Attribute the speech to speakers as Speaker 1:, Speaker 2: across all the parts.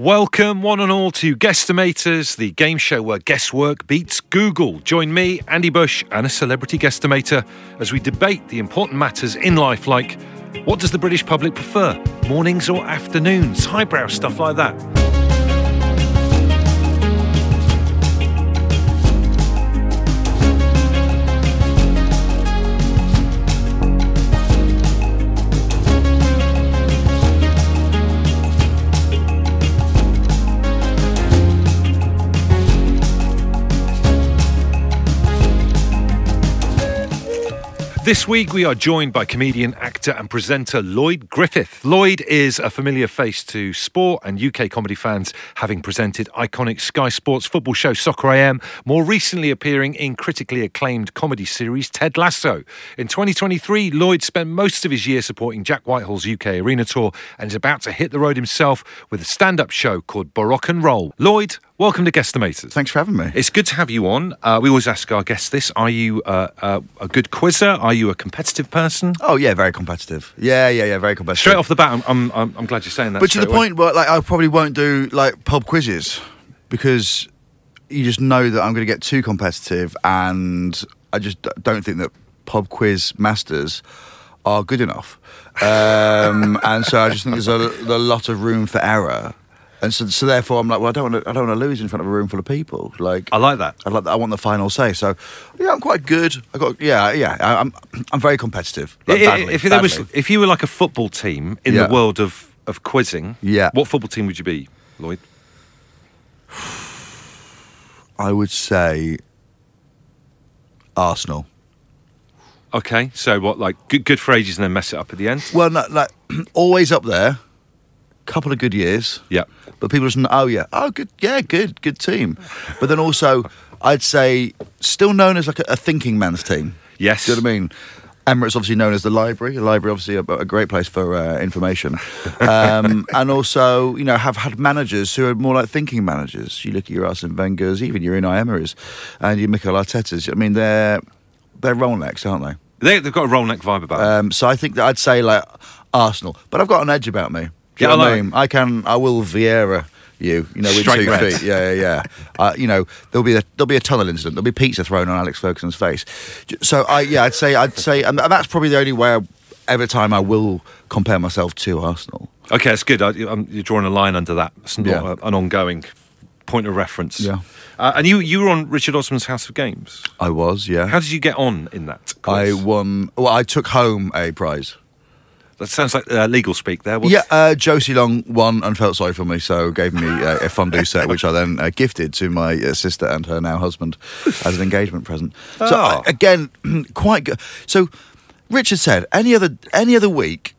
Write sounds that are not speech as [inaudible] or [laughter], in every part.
Speaker 1: Welcome, one and all, to Guestimators, the game show where guesswork beats Google. Join me, Andy Bush, and a celebrity guestimator as we debate the important matters in life like what does the British public prefer, mornings or afternoons, highbrow stuff like that. This week, we are joined by comedian, actor, and presenter Lloyd Griffith. Lloyd is a familiar face to sport and UK comedy fans, having presented iconic Sky Sports football show Soccer AM, more recently appearing in critically acclaimed comedy series Ted Lasso. In 2023, Lloyd spent most of his year supporting Jack Whitehall's UK Arena Tour and is about to hit the road himself with a stand up show called Baroque and Roll. Lloyd, Welcome to Guestimators.
Speaker 2: Thanks for having me.
Speaker 1: It's good to have you on. Uh, we always ask our guests this: Are you uh, uh, a good quizzer? Are you a competitive person?
Speaker 2: Oh yeah, very competitive. Yeah, yeah, yeah, very competitive.
Speaker 1: Straight off the bat, I'm, I'm, I'm glad you're saying that.
Speaker 2: But to the
Speaker 1: away.
Speaker 2: point, where like I probably won't do like pub quizzes because you just know that I'm going to get too competitive, and I just don't think that pub quiz masters are good enough. Um, and so I just think there's a, a lot of room for error. And so, so therefore, I'm like, well, I don't want to, I don't want to lose in front of a room full of people. Like,
Speaker 1: I like that.
Speaker 2: I like that. I want the final say. So, yeah, I'm quite good. I got, yeah, yeah. I, I'm, I'm very competitive. Like,
Speaker 1: I- I-
Speaker 2: badly,
Speaker 1: if there was,
Speaker 2: badly.
Speaker 1: if you were like a football team in
Speaker 2: Yeah.
Speaker 1: the world of of quizzing,
Speaker 2: Yeah.
Speaker 1: what football team would you be, Lloyd?
Speaker 2: I would say Arsenal.
Speaker 1: Okay, so what, like good, good for ages and then mess it up at the end?
Speaker 2: Well, no, like [clears throat] always up there. Couple of good years.
Speaker 1: Yeah.
Speaker 2: But people just know, oh yeah, oh good, yeah, good, good team. But then also, I'd say still known as like a, a thinking man's team.
Speaker 1: Yes.
Speaker 2: Do you know what I mean? Emirates obviously known as the library. The library obviously a, a great place for uh, information, um, [laughs] and also you know have had managers who are more like thinking managers. You look at your Arsene Wenger's, even your Unai Emery's, and your Mikel Arteta's. I mean they're they're Rolex, aren't they?
Speaker 1: They, they've got a Rolex vibe about them.
Speaker 2: Um, so I think that I'd say like Arsenal, but I've got an edge about me. Do you
Speaker 1: Yeah,
Speaker 2: know
Speaker 1: I
Speaker 2: I mean? I can, I will Vieira you, you know, with
Speaker 1: Straight
Speaker 2: two
Speaker 1: red.
Speaker 2: feet. Yeah, yeah, yeah. [laughs] uh, you know, there'll be a there'll be a tunnel incident. There'll be pizza thrown on Alex Ferguson's face. So I, yeah, I'd say, I'd say, and that's probably the only way. I, every time I will compare myself to Arsenal.
Speaker 1: Okay, that's good. I, I'm, you're drawing a line under that. It's not
Speaker 2: Yeah.
Speaker 1: a- an ongoing point of reference.
Speaker 2: Yeah.
Speaker 1: Uh, and you, you were on Richard Osman's House of Games.
Speaker 2: I was, yeah.
Speaker 1: How did you get on in that?
Speaker 2: I won. Well, I took home a prize.
Speaker 1: That sounds like uh, legal speak there. What's-
Speaker 2: Yeah, uh, Josie Long won and felt sorry for me, so gave me uh, a fondue [laughs] set, which I then uh, gifted to my uh, sister and her now husband as an engagement present. So
Speaker 1: Oh.
Speaker 2: uh, again, [clears throat] quite good. So Richard said, any other any other week,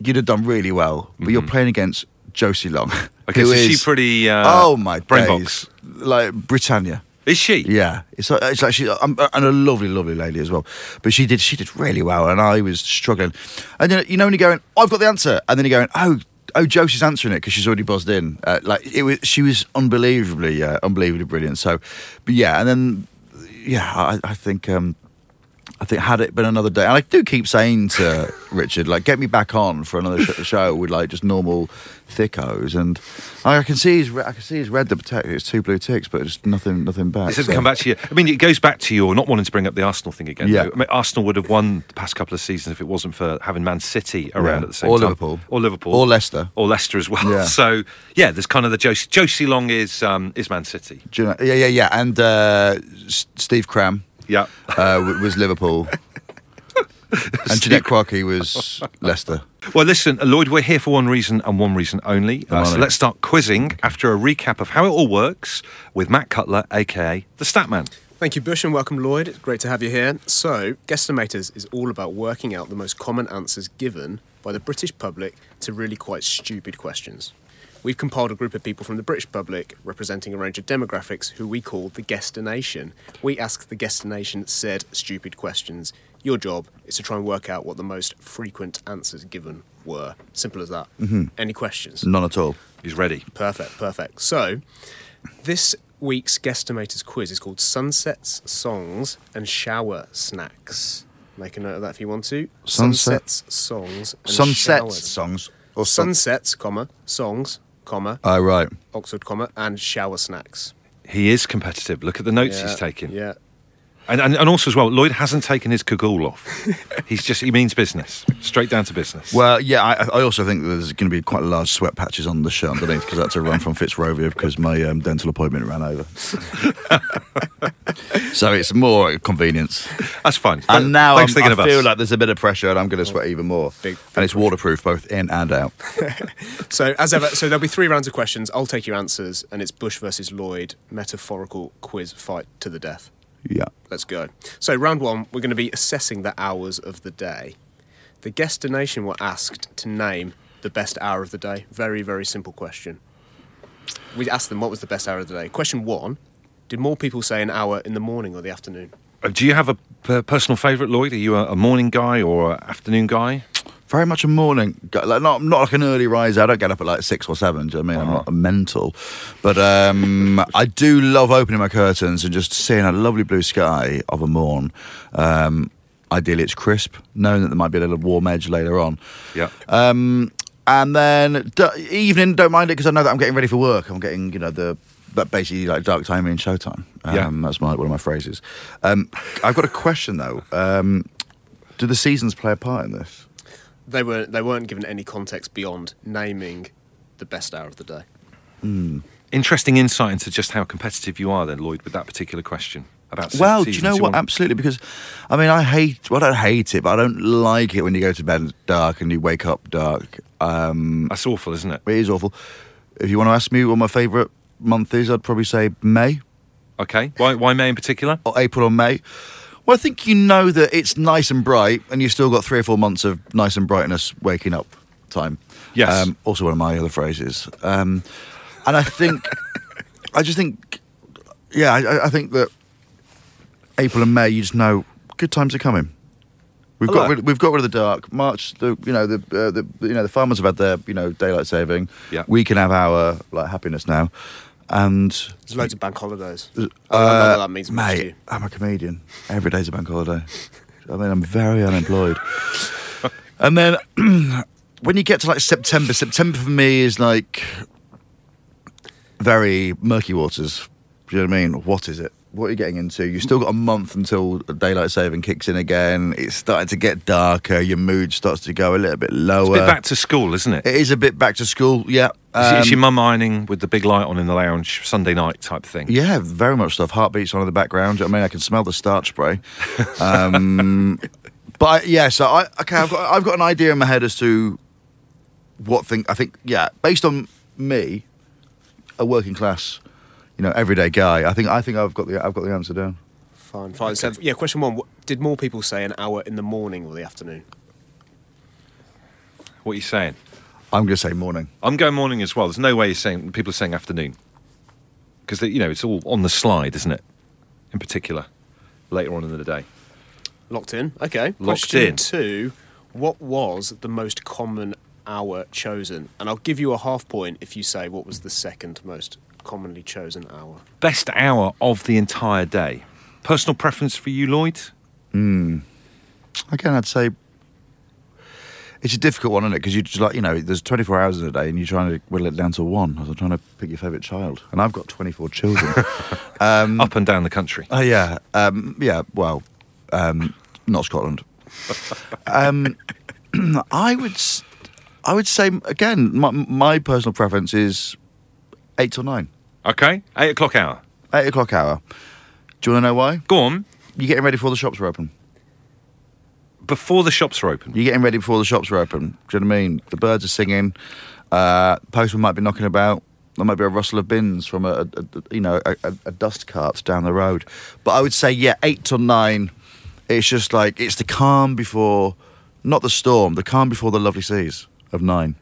Speaker 2: you'd have done really well, but you're playing against Josie Long.
Speaker 1: Mm-hmm. Okay,
Speaker 2: who
Speaker 1: so is she pretty, uh,
Speaker 2: oh my
Speaker 1: brain
Speaker 2: days, like Britannica.
Speaker 1: Is she?
Speaker 2: Yeah, it's like, it's like she um, and a lovely, lovely lady as well. But she did she did really well, and I was struggling. And then you know when you're going, I've got the answer, and then you're going, oh. Oh, Josie's answering it because she's already buzzed in. Uh, like it was, she was unbelievably, uh, unbelievably brilliant. So, but yeah, and then yeah, I, I think um, I think had it been another day, and I do keep saying to [laughs] Richard, like, get me back on for another sh- show with like just normal thickos, and I can see he's re- I can see he's read the protect. It's two blue ticks, but just nothing, nothing back.
Speaker 1: This hasn't
Speaker 2: so-
Speaker 1: come back to you. I mean, it goes back to your not wanting to bring up the Arsenal thing again.
Speaker 2: Yeah.
Speaker 1: I mean, Arsenal would have won the past couple of seasons if it wasn't for having Man City around
Speaker 2: Yeah.
Speaker 1: at the same
Speaker 2: Or
Speaker 1: time.
Speaker 2: Liverpool.
Speaker 1: Or Liverpool.
Speaker 2: or Leicester.
Speaker 1: Or Leicester as well.
Speaker 2: Yeah. [laughs]
Speaker 1: So, yeah, there's kind of the Josie, Josie Long is, um, is Man City.
Speaker 2: You know, yeah, yeah, yeah, and uh, Steve Cram
Speaker 1: Yeah.
Speaker 2: uh, was Liverpool, [laughs] and Janette Krankie was Leicester.
Speaker 1: Well, listen, Lloyd, we're here for one reason and one reason only. Uh, so let's start quizzing after a recap of how it all works with Matt Cutler, aka the Statman.
Speaker 3: Thank you, Bush, and welcome, Lloyd. It's great to have you here. So, Guestimators is all about working out the most common answers given by the British public to really quite stupid questions. We've compiled a group of people from the British public representing a range of demographics who we call the Guestination. We ask the Guestination said stupid questions. Your job is to try and work out what the most frequent answers given were. Simple as that. Mm-hmm. Any questions?
Speaker 2: None at all.
Speaker 1: He's ready.
Speaker 3: Perfect, perfect. So, this week's Guestimators quiz is called Sunsets, Songs, and Shower Snacks. Make a note of that if you want to.
Speaker 2: Sunset-
Speaker 3: Sunsets, Songs, and
Speaker 2: Sunset
Speaker 3: showers.
Speaker 2: songs or sun-
Speaker 3: Sunsets, comma, songs, comma,
Speaker 2: Oh right.
Speaker 3: Oxford, comma, and shower snacks.
Speaker 1: He is competitive. Look at the notes
Speaker 3: Yeah,
Speaker 1: he's taking.
Speaker 3: Yeah.
Speaker 1: And, and, and also as well, Lloyd hasn't taken his cagoule off. [laughs] He's just, he means business. Straight down to business.
Speaker 2: Well, yeah, I, I also think there's going to be quite large sweat patches on the shirt underneath because I had to run from Fitzrovia because my um, dental appointment ran over. [laughs] so it's more convenience.
Speaker 1: That's fine.
Speaker 2: And now I'm,
Speaker 1: for thinking
Speaker 2: I feel
Speaker 1: us.
Speaker 2: like there's a bit of pressure and I'm going to sweat even more.
Speaker 3: Big-
Speaker 2: and it's waterproof both in and out. [laughs]
Speaker 3: So, as ever, so there'll be three rounds of questions. I'll take your answers, and it's Bush versus Lloyd, metaphorical quiz fight to the death.
Speaker 2: Yeah.
Speaker 3: Let's go. So, round one, we're going to be assessing the hours of the day. The Guestination were asked to name the best hour of the day. Very, very simple question. We asked them what was the best hour of the day. Question one Did more people say an hour in the morning or the afternoon?
Speaker 1: Uh, Do you have a personal favourite, Lloyd? Are you a, a morning guy or an afternoon guy?
Speaker 2: Very much a morning, like not not like an early riser. I don't get up at like six or seven. Do you know what I mean? I'm not a mental, but um, [laughs] I do love opening my curtains and just seeing a lovely blue sky of a morn. Um, ideally, it's crisp, knowing that there might be a little warm edge later on.
Speaker 1: Yeah.
Speaker 2: Um, and then d- evening, don't mind it because I know that I'm getting ready for work. I'm getting, you know, the but basically like dark time and showtime. Um,
Speaker 1: Yeah.
Speaker 2: that's my one of my phrases. Um, I've got a question though. Um, do the seasons play a part in this?
Speaker 3: They, weren't. they weren't given any context beyond naming the best hour of the day.
Speaker 1: Interesting insight into just how competitive you are, then, Lloyd, with that particular question about se-
Speaker 2: Well, do you
Speaker 1: seasons.
Speaker 2: know what?
Speaker 1: want-
Speaker 2: Absolutely, because I mean, I hate. Well, I don't hate it, but I don't like it when you go to bed dark and you wake up dark. Um,
Speaker 1: That's awful, isn't it?
Speaker 2: it is awful. If you want to ask me what my favourite month is, I'd probably say May
Speaker 1: Okay. Why, why May in particular?
Speaker 2: or April or May. Well, I think you know that it's nice and bright, and you've still got three or four months of nice and brightness waking up time.
Speaker 1: Yes.
Speaker 2: Um, also, one of my other phrases. Um, and I think, [laughs] I just think, yeah, I, I think that April and May, you just know good times are coming. We've
Speaker 1: I
Speaker 2: got rid, we've got rid of the dark. March, the you know the, uh, the you know the farmers have had their you know daylight saving.
Speaker 1: Yeah.
Speaker 2: We can have our like happiness now, and
Speaker 3: There's loads of bank holidays. I
Speaker 2: uh,
Speaker 3: don't know what that means
Speaker 2: mate,
Speaker 3: you.
Speaker 2: I'm a comedian. Every day's a bank holiday. I mean, I'm very unemployed. [laughs] and then [clears throat] when you get to like September, September for me is like very murky waters. Do you know what I mean? What is it? What are you getting into? You've still got a month until daylight saving kicks in again. It's starting to get darker. Your mood starts to go a little bit lower.
Speaker 1: It's a bit back to school, isn't it?
Speaker 2: it is a bit back to school. Yeah. Um,
Speaker 1: your mum ironing with the big light on in the lounge Sunday night type thing?
Speaker 2: Yeah, very much stuff. Heartbeats on in the background. I mean, I can smell the starch spray. [laughs] Um, but I, yeah, so I okay, I've got I've got an idea in my head as to what thing I think. Yeah, based on me, a working class, you know, everyday guy. I think I think I've got the I've got the answer down.
Speaker 3: Fine, fine. So, yeah, question one wh- Did more people say an hour in the morning or the afternoon?
Speaker 1: What are you saying?
Speaker 2: I'm going to say morning.
Speaker 1: I'm going morning as well. There's no way you're saying people are saying afternoon because you know it's all on the slide, isn't it? In particular, later on in the day.
Speaker 3: Locked in. Okay.
Speaker 1: Locked
Speaker 3: Question
Speaker 1: in.
Speaker 3: two. What was the most common hour chosen? And I'll give you a half point if you say what was the second most commonly chosen hour.
Speaker 1: Best hour of the entire day. Personal preference for you, Lloyd? Hmm.
Speaker 2: Again, I'd say it's a difficult one, isn't it? Because you just like you know, there's 24 hours in a day, and you're trying to whittle it down to one. I was trying to pick your favourite child, and I've got 24 children. [laughs] um,
Speaker 1: Up and down the country.
Speaker 2: Oh yeah, um, yeah. Well, um, not Scotland. um, [clears throat] I would, s- I would say again. My, my personal preference is eight till nine,
Speaker 1: Okay, eight o'clock hour.
Speaker 2: eight o'clock hour. Do you want to know why?
Speaker 1: Go on.
Speaker 2: You're getting ready before the shops are open.
Speaker 1: Before the shops are open.
Speaker 2: You're getting ready before the shops are open. Do you know what I mean? The birds are singing. Uh, postman might be knocking about. There might be a rustle of bins from a, a, a- you know a, a, a dust cart down the road. But I would say yeah, eight till nine. It's just like it's the calm before, not the storm. The calm before the lovely seas of nine.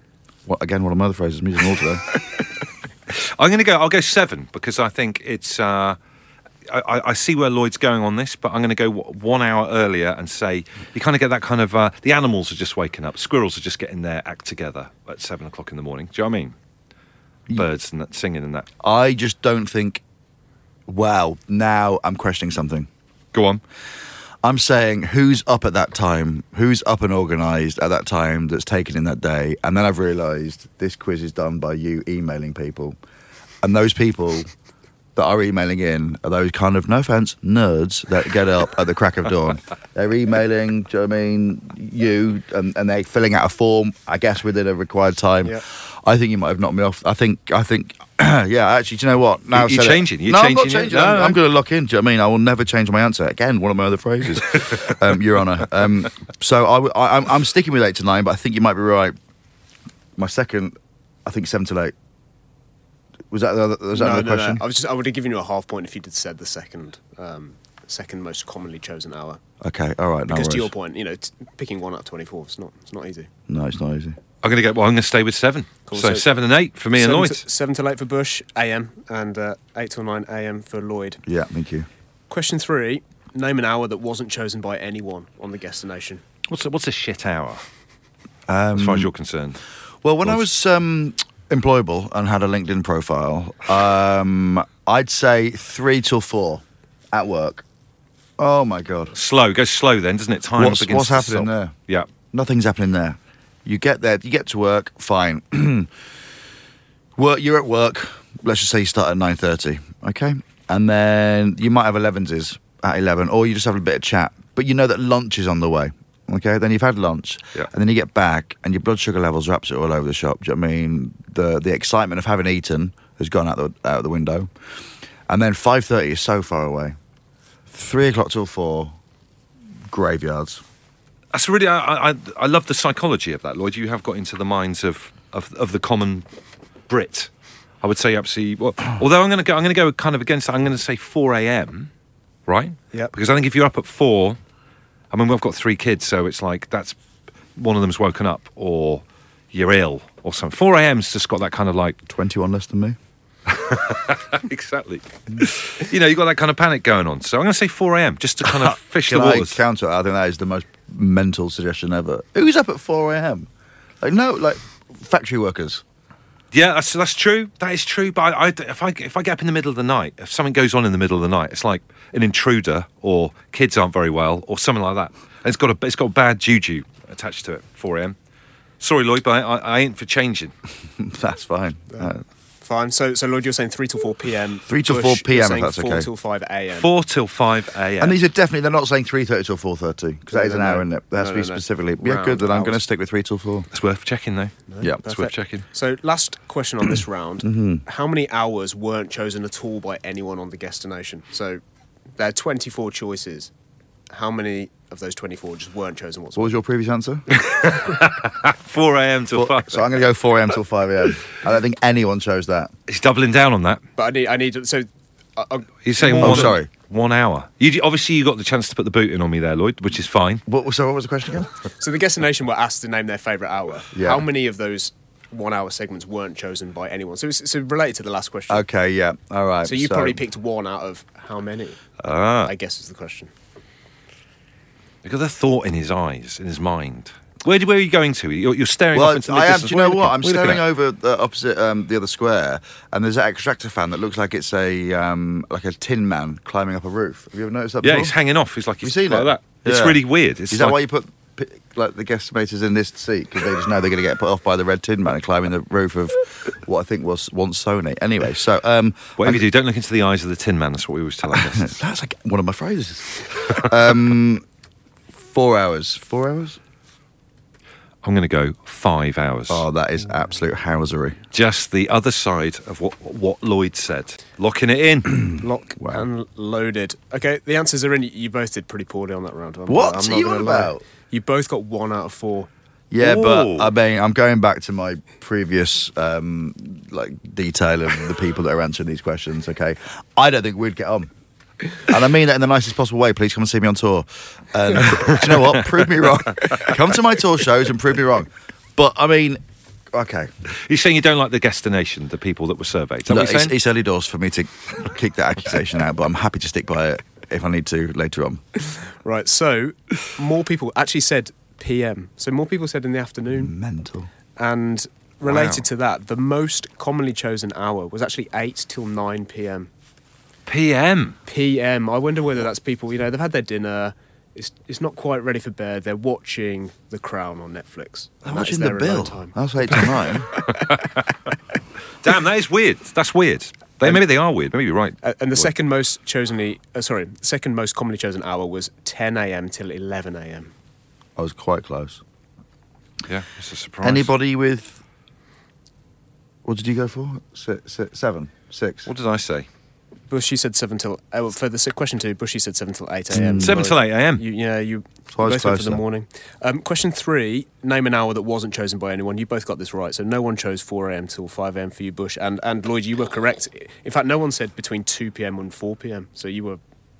Speaker 2: What again? One of my other phrases. I'm using all today.
Speaker 1: I'm going to go. I'll go seven because I think it's. Uh, I, I- see where Lloyd's going on this, but I'm going to go one hour earlier and say you kind of get that kind of. Uh, the animals are just waking up. Squirrels are just getting their act together at seven o'clock in the morning. Do you know what I mean? Birds and that singing and that.
Speaker 2: I just don't think. Wow, now I'm questioning something.
Speaker 1: Go on.
Speaker 2: I'm saying who's up at that time, who's up and organised at that time that's taken in that day, and then I've realised this quiz is done by you emailing people, and those people that are emailing in are those kind of no offence nerds that get up at the crack of dawn. They're emailing, do you know I mean, you, and, and they're filling out a form, I guess within a required time.
Speaker 3: Yeah.
Speaker 2: I think you might have knocked me off. I think, I think, [clears throat] yeah. Actually, do you know what? Now
Speaker 1: You- you're
Speaker 2: said it-
Speaker 1: changing, you're
Speaker 2: no, I'm not
Speaker 1: changing it. No,
Speaker 2: I'm,
Speaker 1: no.
Speaker 2: I'm going to lock in. Do you know what I mean? I will never change my answer. Again, one of my other phrases, [laughs] um, Your Honour. Um, so I, w- I, am I'm sticking with eight to nine, but I think you might be right. My second, I think seven to eight. Was that the other, was that
Speaker 3: no,
Speaker 2: another
Speaker 3: no,
Speaker 2: question?
Speaker 3: no. I was just, I would have given you a half point if you'd have said the second, um, second most commonly chosen hour.
Speaker 2: Okay, all right. No
Speaker 3: Because to your point, you know, t- picking one out of twenty-four, it's not, it's not easy.
Speaker 2: No, it's not easy.
Speaker 1: I'm going to go. Well, I'm going to stay with seven.
Speaker 3: Cool,
Speaker 1: So,
Speaker 3: so-
Speaker 1: seven and eight for me and Lloyd.
Speaker 3: To, seven till eight for Bush AM and uh, eight till nine AM for Lloyd.
Speaker 2: Yeah, thank you.
Speaker 3: Question three: Name an hour that wasn't chosen by anyone on the Guestination.
Speaker 1: What's a, what's a shit hour
Speaker 2: Um,
Speaker 1: as far as you're concerned?
Speaker 2: Well, when I was um, employable and had a LinkedIn profile, um, I'd say three till four at work. Oh my god,
Speaker 1: Slow. Go slow then, doesn't it? Time
Speaker 2: What's-
Speaker 1: begins
Speaker 2: what's
Speaker 1: to
Speaker 2: happening
Speaker 1: stop.
Speaker 2: there?
Speaker 1: Yeah.
Speaker 2: nothing's happening there. You get there, you get to work, fine. [clears throat] work, you're at work. Let's just say you start at nine thirty, okay, and then you might have elevenses at eleven, or you just have a bit of chat. But you know that lunch is on the way. Okay, then you've had lunch,
Speaker 1: Yeah.
Speaker 2: and then you get back, and your blood sugar levels are absolutely all over the shop. Do you know I mean? The the excitement of having eaten has gone out the out the window, and then five thirty is so far away. Three o'clock till four, graveyards.
Speaker 1: That's really. I, I I love the psychology of that, Lloyd. You have got into the minds of of, of the common Brit. I would say absolutely. Well, [clears throat] although I'm going to go, I'm going to go kind of against. that. I'm going to say 4 a.m. Right?
Speaker 3: Yeah.
Speaker 1: Because I think if you're up at four, I mean, we've got three kids, so it's like that's one of them's woken up or you're ill or something. 4 a.m.'s just got that kind of like
Speaker 2: Twenty-one less than me. [laughs]
Speaker 1: exactly. you know, you've got that kind of panic going on. So I'm going to say 4 a.m. just to kind of [laughs] fish the
Speaker 2: Can I
Speaker 1: waters.
Speaker 2: counter? I think that is the most mental suggestion ever. Who's up at four a.m.? Like no, like factory workers.
Speaker 1: Yeah, that's that's true. That is true. But I, I, if I if I get up in the middle of the night, if something goes on in the middle of the night, it's like an intruder or kids aren't very well or something like that. And it's got a it's got bad juju attached to it. 4 a.m. Sorry, Lloyd, but I, I, I ain't for changing. [laughs]
Speaker 2: That's fine. Uh,
Speaker 3: Fine. So, so Lloyd, you're saying three till four PM.
Speaker 2: 3 till
Speaker 3: Bush, four
Speaker 2: p.m. if
Speaker 3: saying
Speaker 2: that's
Speaker 3: four
Speaker 2: okay.
Speaker 3: till five AM.
Speaker 1: Four till five a.m.
Speaker 2: and these are definitely they're not saying three thirty till four thirty because that
Speaker 3: No,
Speaker 2: is an
Speaker 3: no,
Speaker 2: hour
Speaker 3: no.
Speaker 2: in it. That has
Speaker 3: No,
Speaker 2: to be
Speaker 3: no, no.
Speaker 2: specifically. Yeah,
Speaker 3: Round
Speaker 2: good. Then I'm going to stick with three till four.
Speaker 1: it's worth checking though.
Speaker 2: Yeah.
Speaker 1: It's worth checking.
Speaker 3: So, last question on this round:
Speaker 2: Mm-hmm.
Speaker 3: How many hours weren't chosen at all by anyone on the Guestination? So, there are 24 choices. How many of those 24 just weren't chosen
Speaker 2: What was your previous answer? [laughs]
Speaker 1: 4 a.m. till
Speaker 2: Four-
Speaker 1: five.
Speaker 2: so I'm going to go four a.m. till five a.m. I don't think anyone chose that.
Speaker 1: He's doubling down on that.
Speaker 3: But I need, I need. So, uh, uh,
Speaker 1: He's saying
Speaker 3: more
Speaker 1: one.
Speaker 3: than-
Speaker 2: sorry.
Speaker 1: One hour. You obviously you got the chance to put the boot in on me there, Lloyd, which is fine.
Speaker 2: What, so what was the question again?
Speaker 3: So the Guestination were asked to name their favourite hour.
Speaker 2: Yeah.
Speaker 3: How many of those one-hour segments weren't chosen by anyone? So it's, so related to the last question.
Speaker 2: okay, yeah, all right.
Speaker 3: So you probably picked one out of how many?
Speaker 1: Ah.
Speaker 3: I guess is the question.
Speaker 1: Look at the thought in his eyes, in his mind. Where, where are you going to? You're, you're staring off
Speaker 2: Well,
Speaker 1: into the
Speaker 2: I am. Do you know
Speaker 1: What?
Speaker 2: I'm
Speaker 1: looking- what are you
Speaker 2: staring over the opposite um, the other square, and there's that extractor fan that looks like it's a um, like a tin man climbing up a roof. Have you ever noticed that?
Speaker 1: Yeah,
Speaker 2: before?
Speaker 1: he's hanging off. He's like
Speaker 2: You
Speaker 1: he's
Speaker 2: seen
Speaker 1: like
Speaker 2: it?
Speaker 1: that. It's really weird. It's
Speaker 2: Is that
Speaker 1: like-
Speaker 2: why you put like the guestimators in this seat because they just know they're going to get put off by the Red Tin Man climbing the roof of what I think was once Sony. Anyway, so um,
Speaker 1: Whatever you do, don't look into the eyes of the Tin Man. That's what we always tell our [laughs] guests.
Speaker 2: that's like one of my phrases. [laughs] um, four hours. Four hours.
Speaker 1: I'm going to go five hours.
Speaker 2: Oh, that is absolute housery.
Speaker 1: Just the other side of what what Lloyd said. Locking it in. [clears throat]
Speaker 3: Lock and loaded. Okay, the answers are in. You both did pretty poorly on that round. I'm,
Speaker 2: What
Speaker 3: I'm
Speaker 2: are
Speaker 3: not
Speaker 2: you
Speaker 3: gonna
Speaker 2: on
Speaker 3: lie.
Speaker 2: about?
Speaker 3: You both got one out of four.
Speaker 2: Yeah,
Speaker 1: Ooh.
Speaker 2: but I mean, I'm going back to my previous um, like detail of the people that are answering these questions. Okay, I don't think we'd get on, and I mean that in the nicest possible way. Please come and see me on tour. And [laughs] do you know what? Prove me wrong. Come to my tour shows and prove me wrong. But I mean, okay,
Speaker 1: You're saying you don't like the Guestination, the people that were surveyed. Is that
Speaker 2: Look,
Speaker 1: what you're
Speaker 2: it's,
Speaker 1: saying?
Speaker 2: it's early doors for me to kick that accusation out, but I'm happy to stick by it if I need to later on.
Speaker 3: Right. So, more people actually said PM. So more people said in the afternoon.
Speaker 2: Mental.
Speaker 3: And related
Speaker 1: Wow.
Speaker 3: to that, the most commonly chosen hour was actually 8 till 9 p.m.
Speaker 1: PM.
Speaker 3: PM. I wonder whether that's people, you know, they've had their dinner. It's, it's not quite ready for bed. They're watching The Crown on Netflix.
Speaker 2: I'm
Speaker 3: and that is
Speaker 2: watching the bill.
Speaker 3: alone time.
Speaker 2: That's eight to nine. [laughs]
Speaker 1: Damn, that is weird. That's weird. They, maybe they are weird. Maybe you're right.
Speaker 3: Uh, and the second most chosenly, uh, sorry, second most commonly chosen hour was 10 a.m. till 11 a.m.
Speaker 2: I was quite close.
Speaker 1: Yeah, it's a surprise.
Speaker 2: Anybody with what did you go for? Six, six, seven, six.
Speaker 1: What did I say?
Speaker 3: Bushy said seven till. Uh, for the question two, Bushy said seven till eight a.m.
Speaker 1: Seven till 8 a.m.
Speaker 3: You, yeah, you
Speaker 2: I
Speaker 3: both went for the morning. Um, question three: Name an hour that wasn't chosen by anyone. You both got this right. So no one chose four a.m. till five a.m. for you, Bush, and and Lloyd, you were correct. In fact, no one said between two p.m. and four p.m. So you were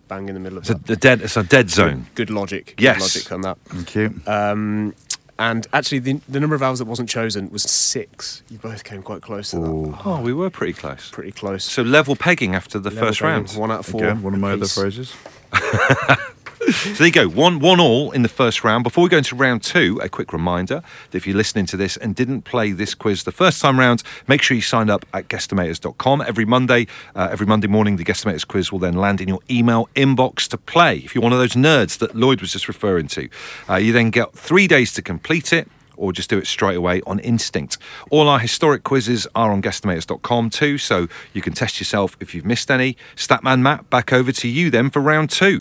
Speaker 3: bang in the middle of
Speaker 1: It's
Speaker 3: that.
Speaker 1: a dead. It's a dead zone.
Speaker 3: Good logic. Good
Speaker 1: Yes.
Speaker 3: logic on that.
Speaker 2: Thank you.
Speaker 3: Um, and actually, the, the number of hours that wasn't chosen was six. You both came quite close to that.
Speaker 1: Oh, we were pretty close.
Speaker 3: Pretty close.
Speaker 1: So level pegging after the
Speaker 3: Level
Speaker 1: first
Speaker 3: banging,
Speaker 1: round.
Speaker 3: One out of four.
Speaker 2: Again, one of my other phrases. [laughs] [laughs]
Speaker 1: So there you go, one one all in the first round. Before we go into round two, a quick reminder that if you're listening to this and didn't play this quiz the first time round, make sure you sign up at guestimators.com. Every Monday, uh, every Monday morning, the Guestimators quiz will then land in your email inbox to play. If you're one of those nerds that Lloyd was just referring to, uh, you then get three days to complete it. Or just do it straight away on instinct. All our historic quizzes are on guestimators.com too, so you can test yourself if you've missed any. Statman Matt, back over to you then for round two.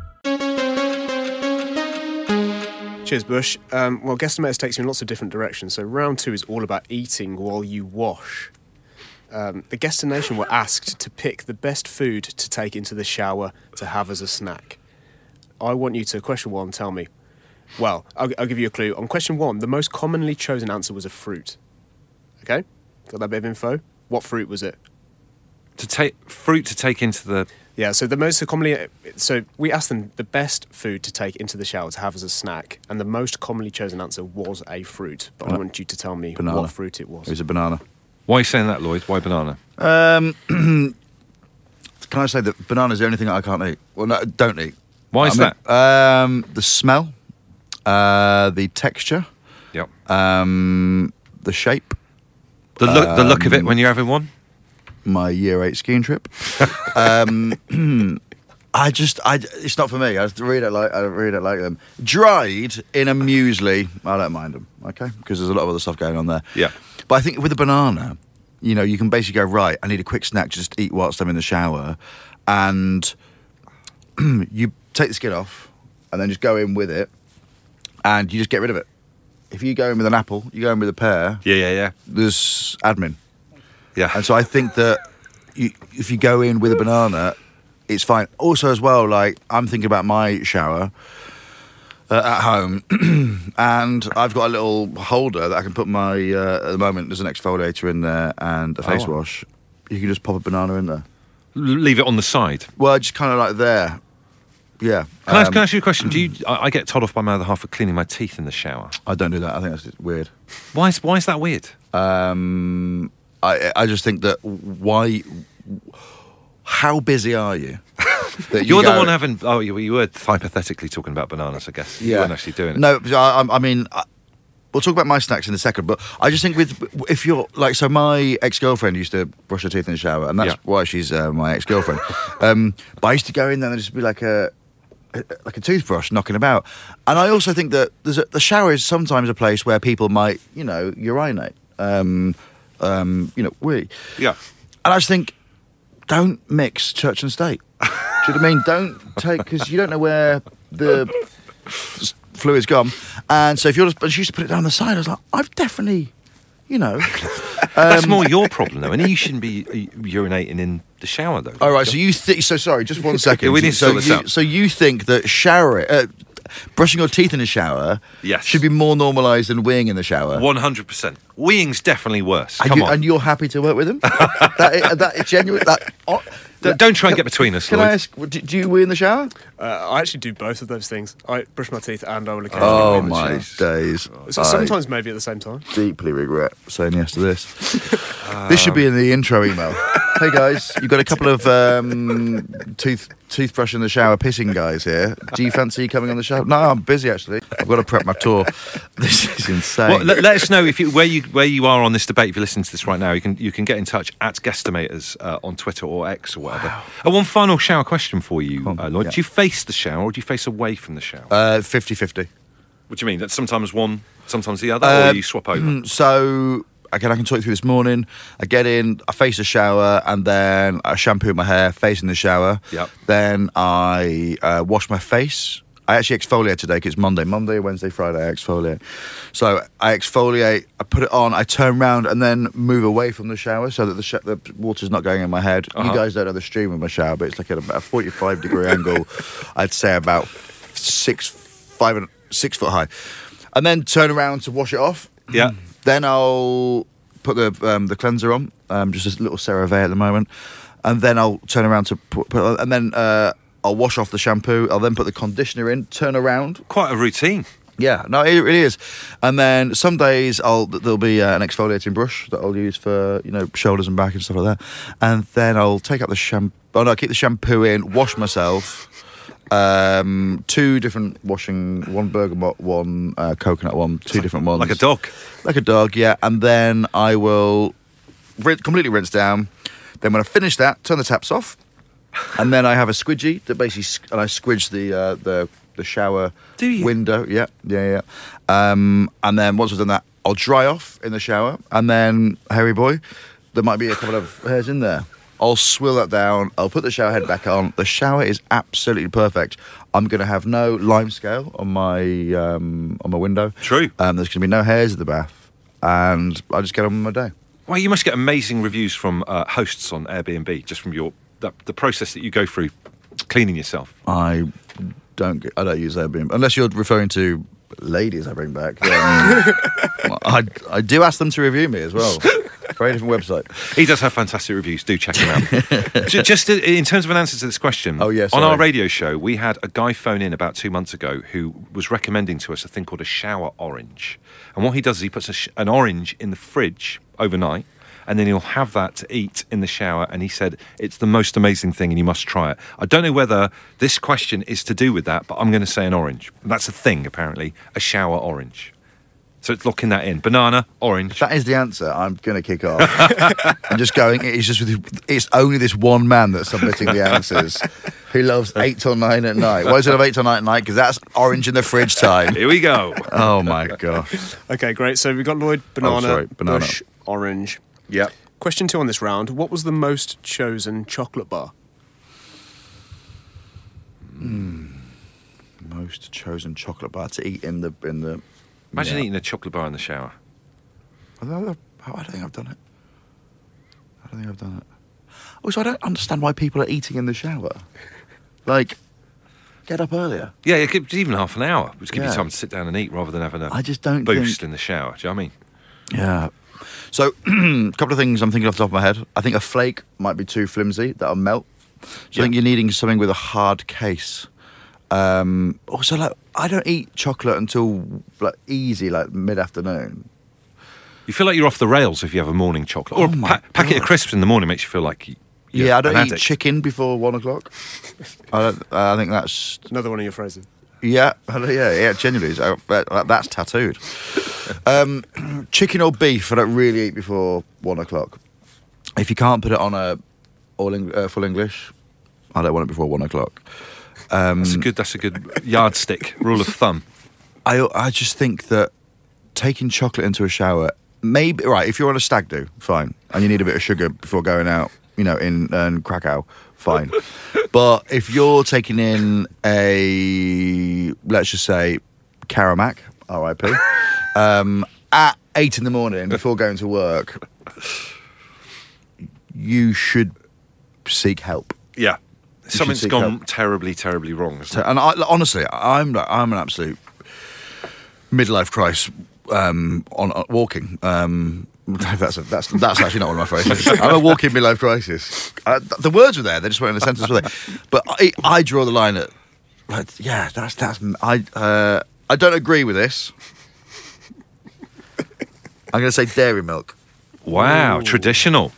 Speaker 3: Cheers, Bush. Um, well, Guestimators takes you in lots of different directions. So round two is all about eating while you wash. Um, the Guestination were asked to pick the best food to take into the shower to have as a snack. I want you to, question one, tell me. Well, I'll, I'll give you a clue. On question one, the most commonly chosen answer was a fruit. Okay? Got that bit of info? What fruit was it?
Speaker 1: To take fruit to take into the
Speaker 3: Yeah, so the most commonly, so we asked them the best food to take into the shower to have as a snack, and the most commonly chosen answer was a fruit. But I want you to tell me
Speaker 2: Banana.
Speaker 3: what fruit it was.
Speaker 2: It was a banana.
Speaker 1: Why are you saying that, Lloyd? Why banana?
Speaker 2: Um, [clears throat] can I say that banana's the only thing I can't eat? Well, no, don't eat.
Speaker 1: Why is
Speaker 2: I mean, Um, the smell, uh, the texture,
Speaker 1: Yep.
Speaker 2: um, the shape.
Speaker 1: The look, the look of
Speaker 2: um,
Speaker 1: it when you're having one.
Speaker 2: My year eight skiing trip. [laughs] um, [clears throat] I just, I, it's not for me. I really don't like, I really don't like them. Dried in a muesli, I don't mind them. Okay, because there's a lot of other stuff going on there.
Speaker 1: Yeah.
Speaker 2: But I think with a banana, you know, you can basically go right. I need a quick snack, just eat whilst I'm in the shower, and [clears throat] you take the skin off, and then just go in with it, and you just get rid of it. If you go in with an apple, you go in with a pear.
Speaker 1: Yeah, yeah, yeah.
Speaker 2: There's admin,
Speaker 1: Yeah.
Speaker 2: and so I think that you, if you go in with a banana, it's fine. Also, as well, like I'm thinking about my shower uh, at home, [clears throat] and I've got a little holder that I can put my. Uh, at the moment, there's an exfoliator in there and a face
Speaker 1: Oh.
Speaker 2: wash. You can just pop a banana in there.
Speaker 1: Leave it on the side.
Speaker 2: Well, just kind of like there. Yeah.
Speaker 1: Can, I, ask-
Speaker 2: Um,
Speaker 1: can I ask you a question? Do you? I, I get told off by my other half for cleaning my teeth in the shower.
Speaker 2: I don't do that. I think that's just weird.
Speaker 1: Why is Why is that weird?
Speaker 2: Um, I I just think that why? How busy are you? [laughs] That you
Speaker 1: You're the
Speaker 2: go-
Speaker 1: one having. Oh, you, you were hypothetically talking about bananas, I guess. You weren't actually doing it.
Speaker 2: No, I, I- I mean, I, we'll talk about my snacks in a second. But I just think with if you're like, so my ex girlfriend used to brush her teeth in the shower, and that's
Speaker 1: Yeah.
Speaker 2: why she's uh, my ex girlfriend. [laughs] um, but I used to go in there and just be like a. Like a toothbrush knocking about, and I also think that there's a, the shower is sometimes a place where people might, you know, urinate, um, um, you know, we.
Speaker 1: Yeah.
Speaker 2: And I just think, don't mix church and state. Do you know what I mean? Don't take because you don't know where the fluid's gone. And so if you're just, but she used to put it down the side. I was like, I've definitely, you know. [laughs]
Speaker 1: That's
Speaker 2: Um,
Speaker 1: more your problem, though. And you shouldn't be uh, urinating in the shower, though.
Speaker 2: All right. So you think? So sorry. Just one [laughs] second.
Speaker 1: we need to
Speaker 2: so
Speaker 1: sort this
Speaker 2: you,
Speaker 1: out.
Speaker 2: So you think that shower, uh, brushing your teeth in the shower,
Speaker 1: Yes.
Speaker 2: should be more normalised than weeing in the shower?
Speaker 1: One hundred percent. Weeing's definitely worse.
Speaker 2: And
Speaker 1: Come
Speaker 2: you,
Speaker 1: on.
Speaker 2: And you're happy to work with him? [laughs] that, is, that is genuine. That, oh,
Speaker 1: Don't- don't try and get between us,
Speaker 2: Can
Speaker 1: Lloyd.
Speaker 2: I ask? Do, do you wee in the shower?
Speaker 3: Uh, I actually do both of those things. I brush my teeth and I will occasionally.
Speaker 2: Oh
Speaker 3: clean the
Speaker 2: my
Speaker 3: shower.
Speaker 2: days!
Speaker 3: So
Speaker 2: I
Speaker 3: sometimes maybe at the same time.
Speaker 2: deeply regret saying yes to this. [laughs] this should be in the intro email. [laughs] hey guys, you've got a couple of um, tooth toothbrush in the shower pissing guys here. Do you fancy coming on the show? No, I'm busy actually. I've got to prep my tour. [laughs] This is insane.
Speaker 1: Well, let, let us know if you where you where you are on this debate. If you're listening to this right now, you can you can get in touch at Guestimators uh, on Twitter or X or whatever. Uh, one final shower question for you,
Speaker 2: on,
Speaker 1: uh, Lloyd.
Speaker 2: yeah.
Speaker 1: Do you face the shower or do you face away from the shower?
Speaker 2: uh, 50-50.
Speaker 1: what do you mean? That sometimes one, sometimes the other, or
Speaker 2: Um,
Speaker 1: you swap over?
Speaker 2: So again, I can talk you through this morning. I get in, I face the shower, and then I shampoo my hair, face in the shower.
Speaker 1: Yep.
Speaker 2: Then I uh, wash my face. I actually exfoliate today because it's Monday, Monday, Wednesday, Friday. I exfoliate. So I exfoliate. I put it on. I turn around and then move away from the shower so that the, sh- the water's not going in my head.
Speaker 1: Uh-huh.
Speaker 2: You guys don't know the stream of my shower, but it's like at a forty-five degree angle. [laughs] I'd say about six, five, and six foot high, and then turn around to wash it off.
Speaker 1: Yeah.
Speaker 2: Then I'll put the um, the cleanser on, um, just a little CeraVe at the moment, and then I'll turn around to put, put and then uh, I'll wash off the shampoo. I'll then put the conditioner in, turn around.
Speaker 1: Quite a routine.
Speaker 2: Yeah, no, it really is. And then some days I'll there'll be uh, an exfoliating brush that I'll use for you know shoulders and back and stuff like that. And then I'll take out the shampoo. Oh no, keep the shampoo in, wash myself. Um, two different washing, one bergamot, one uh, coconut one, two different ones.
Speaker 1: Like a dog.
Speaker 2: Like a dog, yeah. And then I will rin- completely rinse down. Then when I finish that, turn the taps off, and then I have a squidgy that basically and I squidge the uh, the the shower
Speaker 1: Do you?
Speaker 2: window. Yeah, yeah, yeah. Um, and then once I've done that, I'll dry off in the shower, and then hairy boy, there might be a couple of hairs in there. I'll swill that down. I'll put the shower head back on. The shower is absolutely perfect. I'm going to have no lime scale on my um, on my window.
Speaker 1: True.
Speaker 2: Um, there's going to be no hairs in the bath, and I just get on with my day.
Speaker 1: Well, you must get amazing reviews from uh, hosts on Airbnb just from your the, the process that you go through cleaning yourself.
Speaker 2: I don't. Get, I don't use Airbnb unless you're referring to ladies I bring back. [laughs] then I I do ask them to review me as well. [laughs] Different website.
Speaker 1: He does have fantastic reviews. Do check him out. [laughs] Just uh, in terms of an answer to this question,
Speaker 2: Oh, yeah,
Speaker 1: on our radio show, we had a guy phone in about two months ago who was recommending to us a thing called a shower orange. And what he does is he puts a sh- an orange in the fridge overnight. And then he'll have that to eat in the shower. And he said it's the most amazing thing, and you must try it. I don't know whether this question is to do with that, but I'm going to say an orange. That's a thing, apparently, a shower orange. So it's locking that in. Banana, orange.
Speaker 2: If that is the answer, I'm going to kick off. I'm just going. It's just with, it's only this one man that's submitting the answers. Who loves eight till nine at night? Why does it have eight till nine at night? Because that's orange in the fridge time.
Speaker 1: Here we go.
Speaker 2: Oh my gosh.
Speaker 3: Okay, great. So we've got Lloyd, oh, banana,
Speaker 2: Oh, sorry, banana.
Speaker 3: bush, orange.
Speaker 1: Yeah.
Speaker 3: Question two on this round. What was the most chosen chocolate bar?
Speaker 2: Most most chosen chocolate bar to eat in the in the.
Speaker 1: Imagine
Speaker 2: yeah.
Speaker 1: eating a chocolate bar in the shower.
Speaker 2: I don't, oh, I don't think I've done it. I don't think I've done it. Also, I don't understand why people are eating in the shower. Like, get up earlier.
Speaker 1: Yeah, it could, even half an hour. Just give you
Speaker 2: Yeah.
Speaker 1: time to sit down and eat rather than having a
Speaker 2: I just don't
Speaker 1: boost
Speaker 2: think-
Speaker 1: in the shower. Do you know what I mean?
Speaker 2: Yeah. So, [clears throat] a couple of things I'm thinking off the top of my head. I think a flake might be too flimsy; that'll melt. So. I think you're needing something with a hard case. Um, also, like I don't eat chocolate until like easy, like mid afternoon.
Speaker 1: You feel like you're off the rails if you have a morning chocolate. Or
Speaker 2: Oh
Speaker 1: a pa- packet of crisps in the morning makes you feel like you, you're
Speaker 2: Yeah, I don't
Speaker 1: an
Speaker 2: eat
Speaker 1: addict.
Speaker 2: chicken before one o'clock. [laughs] I don't. I think that's
Speaker 3: Another one of your phrases.
Speaker 2: Yeah, yeah, yeah. Genuinely, that's tattooed. Um, [clears throat] chicken or beef? I don't really eat before one o'clock. If you can't put it on a all Eng- uh, full English, I don't want it before one o'clock. Um,
Speaker 1: That's a good. That's a good yardstick rule of thumb.
Speaker 2: I I just think that taking chocolate into a shower, maybe right. If you're on a stag do, fine, and you need a bit of sugar before going out, you know, in um, Krakow, fine. [laughs] but if you're taking in a, let's just say, Caramac, R.I.P. Um, at eight in the morning before going to work, you should seek help.
Speaker 1: Yeah, something's gone
Speaker 2: help.
Speaker 1: terribly, terribly wrong. hasn't
Speaker 2: So,
Speaker 1: it?
Speaker 2: and I, honestly, I'm I'm an absolute midlife crisis um, on uh, walking. Um, [laughs] that's, a, that's that's actually not one of my phrases. [laughs] I'm a walking midlife crisis. Uh, the words were there; they just weren't in the sentence, were they? But I, I draw the line at, like, yeah, that's that's I uh, I don't agree with this. I'm going to say dairy milk.
Speaker 1: Wow, traditional.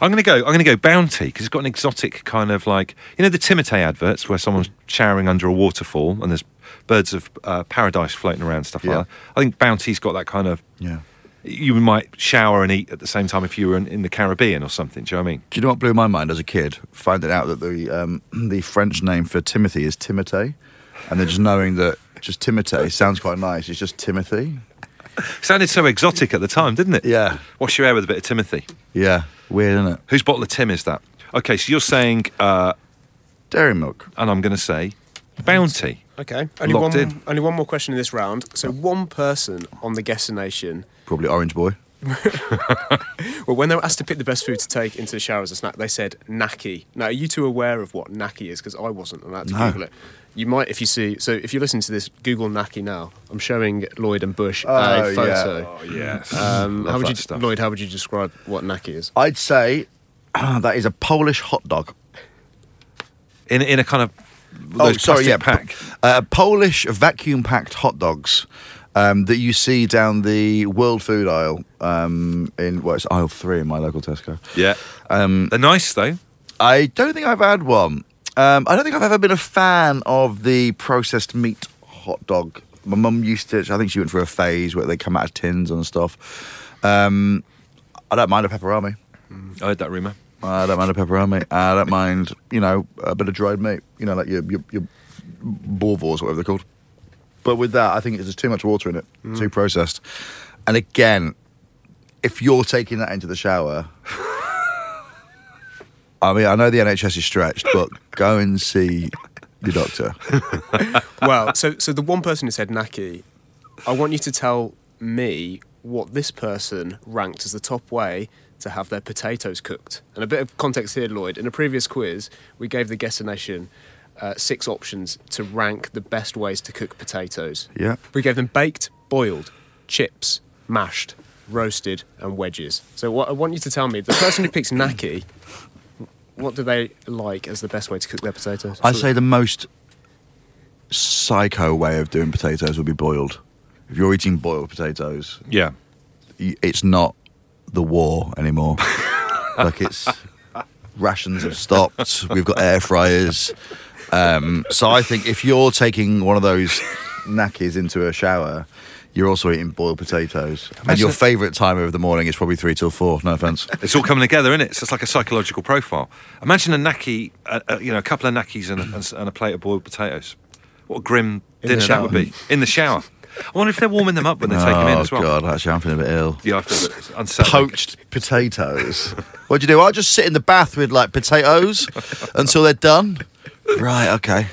Speaker 1: I'm going to go. I'm going to go Bounty because it's got an exotic kind of like you know the Timotei adverts where someone's showering under a waterfall and there's birds of uh, paradise floating around stuff
Speaker 2: Yeah.
Speaker 1: like that. I think Bounty's got that kind of.
Speaker 2: Yeah.
Speaker 1: You might shower and eat at the same time if you were in, in the Caribbean or something. Do you know what I mean?
Speaker 2: Do you know what blew my mind as a kid? Finding out that the um, [clears throat] the French name for Timothy is Timothée, and then just knowing that just Timothée sounds quite nice. It's just Timothy.
Speaker 1: sounded so exotic at the time, didn't it?
Speaker 2: Yeah,
Speaker 1: Wash your hair with a bit of Timothy.
Speaker 2: yeah, weird, isn't it?
Speaker 1: Whose bottle of Tim is that? Okay, so you're saying, uh,
Speaker 2: Dairy milk.
Speaker 1: and I'm going to say, Bounty.
Speaker 3: Okay. Only
Speaker 1: Locked
Speaker 3: one.
Speaker 1: in.
Speaker 3: Only one more question in this round. So one person on the Guestination.
Speaker 2: Probably Orange Boy. [laughs]
Speaker 3: Well, when they were asked to pick the best food to take into the shower as a snack, they said naki. Now, are you two aware of what naki is? Because I wasn't, and I had to
Speaker 2: No.
Speaker 3: Google it. You might, if you see. So, if you listen to this, Google naki now. I'm showing Lloyd and Bush
Speaker 2: Oh,
Speaker 3: a
Speaker 2: yeah.
Speaker 3: photo.
Speaker 1: Oh, yes.
Speaker 3: Um, how would you,
Speaker 1: stuff.
Speaker 3: Lloyd? How would you describe what naki is?
Speaker 2: I'd say [clears throat] that is a Polish hot dog.
Speaker 1: In, in a kind of
Speaker 2: Oh, sorry, yeah,
Speaker 1: pack.
Speaker 2: Uh, Polish vacuum packed hot dogs. Um, that you see down the world food aisle um, in well, it's aisle three in my local Tesco.
Speaker 1: Yeah.
Speaker 2: Um,
Speaker 1: They're nice though.
Speaker 2: I don't think I've had one. Um, I don't think I've ever been a fan of the processed meat hot dog. My mum used to. I think she went through a phase where they come out of tins and stuff. Um, I don't mind a pepperoni.
Speaker 1: I heard that rumour.
Speaker 2: I don't mind a pepperoni. I don't mind, you know, a bit of dried meat. You know, like your your, your boerewors, whatever they're called. But with that, I think there's too much water in it, too processed. And again, if you're taking that into the shower, I mean, I know the NHS is stretched, but go and see your doctor. [laughs]
Speaker 3: well, so so the one person who said naki, I want you to tell me what this person ranked as the top way to have their potatoes cooked. And a bit of context here, Lloyd. In a previous quiz, we gave the Guesser Nation uh, six options to rank the best ways to cook potatoes.
Speaker 2: Yeah.
Speaker 3: We gave them baked, boiled, chips, mashed, roasted, and wedges. So what I want you to tell me, the person who picks naki, what do they like as the best way to cook their potatoes?
Speaker 2: I'd say the most psycho way of doing potatoes would be boiled. If you're eating boiled potatoes,
Speaker 1: Yeah.
Speaker 2: y- it's not the war anymore. [laughs] like it's rations have stopped. We've got air fryers. Um, so I think if you're taking one of those knackies into a shower, you're also eating boiled potatoes. And your favourite time of the morning is probably three till four. No offence. [laughs]
Speaker 1: It's all coming together, isn't it? So it's like a psychological profile. Imagine a naki, uh, uh, you know, a couple of nakis and a, and and a plate of boiled potatoes. What a grim
Speaker 3: the
Speaker 1: dinner that
Speaker 3: shower.
Speaker 1: would be. In the shower. I wonder if they're warming them up when they take them in
Speaker 2: oh
Speaker 1: as well.
Speaker 2: God, actually, I'm feeling a bit ill.
Speaker 1: Yeah, I feel it's [laughs] unsettling.
Speaker 2: Poached potatoes. what do you do? I just sit in the bath with like potatoes [laughs] until they're done. Right. Okay.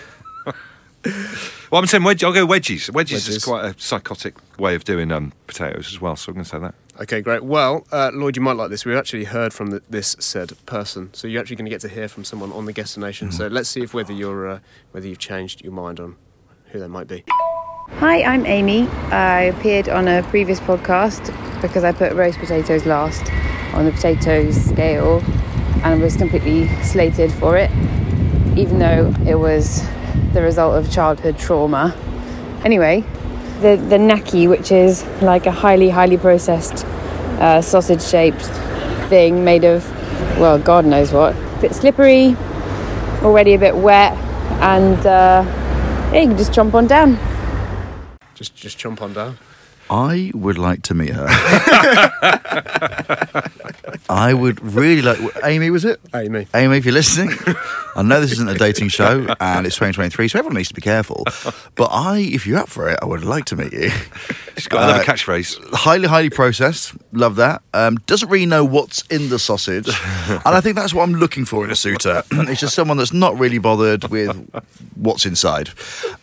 Speaker 1: Well, I'm saying wedge. I'll go wedgies. Wedgies, is quite a psychotic way of doing um, potatoes as well. So I'm going to say that.
Speaker 3: Okay, great. Well, uh, Lloyd, you might like this. We've actually heard from the, this said person, so you're actually going to get to hear from someone on the Guestination. So let's see if whether you're uh, whether you've changed your mind on who they might be.
Speaker 4: Hi, I'm Amy. I appeared on a previous podcast because I put roast potatoes last on the potatoes scale and was completely slated for it, even though it was the result of childhood trauma. Anyway, the, the naki, which is like a highly, highly processed uh, sausage shaped thing made of, well, God knows what, a bit slippery, already a bit wet, and uh, yeah, you can just chomp on down.
Speaker 3: Just just chomp on down.
Speaker 2: I would like to meet her. [laughs] I would really like. Amy, was it?
Speaker 3: Amy.
Speaker 2: Amy, if you're listening, I know this isn't a dating show and it's 2023, so everyone needs to be careful. But I, if you're up for it, I would like to meet you.
Speaker 1: She's got another
Speaker 2: Uh,
Speaker 1: catchphrase.
Speaker 2: highly, highly processed. Love that. Um, doesn't really know what's in the sausage, and I think that's what I'm looking for in a suitor. [clears throat] it's just someone that's not really bothered with what's inside.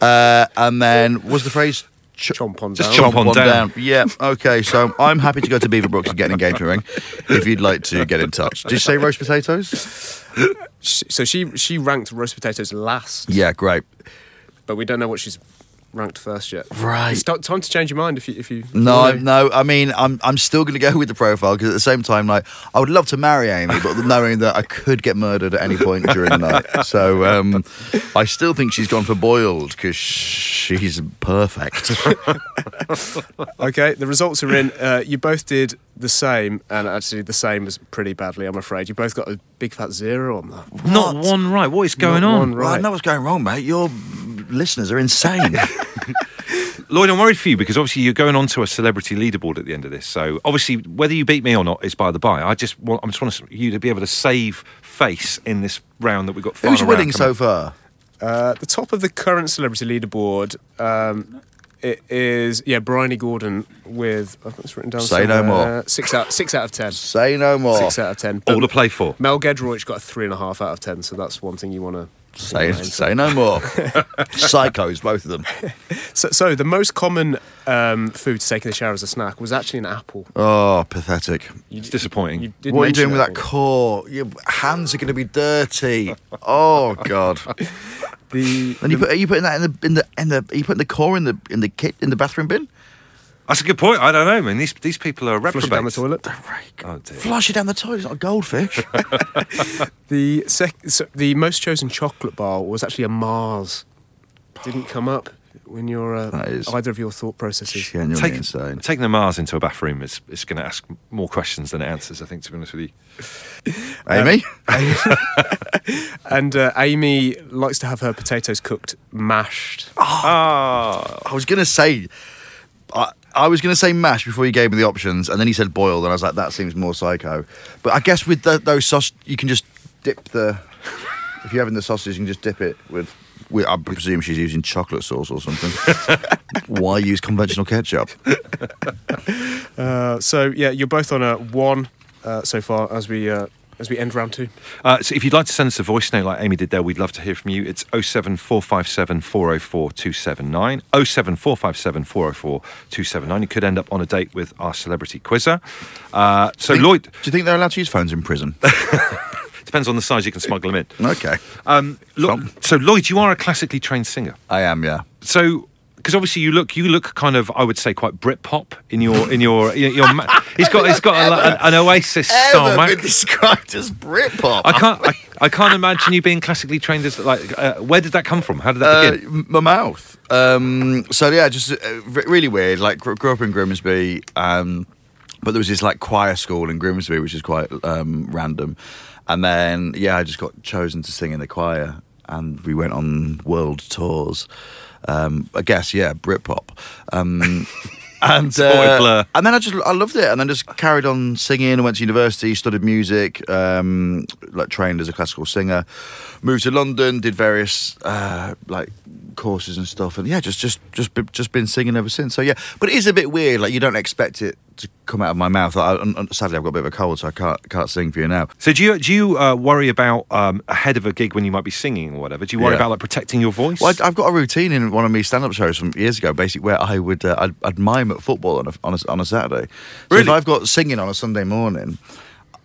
Speaker 2: Uh, and then was the phrase. Ch-
Speaker 3: Chomp on
Speaker 1: Just
Speaker 3: down.
Speaker 1: chomp on down.
Speaker 2: Yeah. Okay. So I'm happy to go to Beaverbrooks and get an engagement ring. If you'd like to get in touch, did you say roast potatoes?
Speaker 3: Sh- So she she ranked roast potatoes last,
Speaker 2: Yeah. Great.
Speaker 3: but we don't know what she's ranked first yet.
Speaker 2: Right.
Speaker 3: It's not time to change your mind if you if you.
Speaker 2: No, I,
Speaker 3: wanna-
Speaker 2: no. I mean, I'm I'm still going to go with the profile because at the same time, like, I would love to marry Amy, but [laughs] knowing that I could get murdered at any point during the night, so um, I still think she's gone for boiled because she's perfect. [laughs]
Speaker 3: Okay, the results are in. Uh, you both did the same, and actually the same was pretty badly. I'm afraid you both got a big fat zero on that.
Speaker 1: Not one right. What is going
Speaker 3: Not
Speaker 1: on?
Speaker 3: one
Speaker 2: Well, I
Speaker 3: right.
Speaker 2: know what's going wrong, mate. Your listeners are insane. [laughs] [laughs]
Speaker 1: Lloyd, I'm worried for you because obviously you're going on to a celebrity leaderboard at the end of this. So obviously, whether you beat me or not is by the by. I just want, I'm just want you to be able to save face in this round that we've got.
Speaker 2: Who's winning so
Speaker 1: up.
Speaker 2: far?
Speaker 3: Uh, the top of the current celebrity leaderboard. Um, it is yeah, Bryony Gordon with I think it's written down.
Speaker 2: Say no more.
Speaker 3: Six out six out of ten.
Speaker 2: Say no more.
Speaker 3: Six out of ten.
Speaker 1: All to play for.
Speaker 3: Mel Giedroyc got a three and a half out of ten, so that's one thing you want to
Speaker 2: Say, say no more. [laughs] Psychos, both of them.
Speaker 3: So, so the most common um, food to take in the shower as a snack was actually an apple.
Speaker 2: Oh, pathetic.
Speaker 1: It's disappointing.
Speaker 3: You did
Speaker 2: What are you
Speaker 3: mention
Speaker 2: doing with that
Speaker 3: apple.
Speaker 2: core? Your hands are going to be dirty. Oh God. [laughs]
Speaker 3: The,
Speaker 2: And you put are you putting that in the in the in the are you putting the core in the in the kit in the bathroom bin?
Speaker 1: That's a good point. I don't know, man. These these people are
Speaker 3: flush it down the
Speaker 1: reprobates.
Speaker 3: toilet.
Speaker 1: Oh dear. [laughs]
Speaker 2: Flush it down the toilet. It's not a goldfish. [laughs] [laughs]
Speaker 3: The sec- so the most chosen chocolate bar was actually a Mars. Didn't come up when your uh,
Speaker 2: That is
Speaker 3: either of your thought processes.
Speaker 2: Genuinely
Speaker 1: Take-
Speaker 2: insane.
Speaker 1: Taking the Mars into a bathroom is, is going to ask more questions than it answers. I think, to be honest with you.
Speaker 2: Amy,
Speaker 3: And uh, Amy likes to have her potatoes cooked mashed.
Speaker 1: Ah,
Speaker 2: I was gonna say, I, I was gonna say mash before you gave me the options, and then he said boiled, and I was like, that seems more psycho. But I guess with the, those sausage, you can just dip the. If you're having the sausage, you can just dip it with. with I presume she's using chocolate sauce or something. [laughs] Why use conventional ketchup? [laughs]
Speaker 3: Uh, so yeah, you're both on a one uh, so far as we uh, as we end round two.
Speaker 1: Uh, so if you'd like to send us a voice note like Amy did there, we'd love to hear from you. It's 07457 404 279. 07457 404 279. You could end up on a date with our celebrity quizzer. Uh, so,
Speaker 2: Think-
Speaker 1: Lloyd,
Speaker 2: do you think they're allowed to use phones in prison? [laughs]
Speaker 1: depends on the size you can smuggle them in.
Speaker 2: Okay,
Speaker 1: Um, Lo- so, Lloyd, you are a classically trained singer.
Speaker 2: I am. Yeah.
Speaker 1: So, because obviously you look, you look kind of, I would say, quite Britpop in your, in your, your, your he's [laughs] got, he's got a, an, an Oasis style.
Speaker 2: Ever been described as Britpop?
Speaker 1: I can't, I, I can't imagine you being classically trained as like. Uh, where did that come from? How did that
Speaker 2: Uh,
Speaker 1: begin?
Speaker 2: m- my mouth. Um, so yeah, just uh, re- really weird. Like grew, grew up in Grimsby, um, but there was this like choir school in Grimsby, which is quite um, random. And then yeah, I just got chosen to sing in the choir, and we went on world tours. Um, I guess yeah, Britpop. Um, [laughs] and uh, and then I just I loved it, and then just carried on singing. I went to university, studied music, um, like trained as a classical singer. Moved to London, did various uh, like courses and stuff, and yeah, just just just just been singing ever since. So yeah, but it is a bit weird. Like you don't expect it to come out of my mouth. I, sadly, I've got a bit of a cold, so I can't can't sing for you now.
Speaker 1: So do you do you uh, worry about um, ahead of a gig when you might be singing or whatever? Do you worry
Speaker 2: Yeah.
Speaker 1: about like protecting your voice?
Speaker 2: Well, I, I've got a routine in one of my stand-up shows from years ago, basically where I would uh, I'd, I'd mime at football on a, on a, on a Saturday. So if I've got singing on a Sunday morning,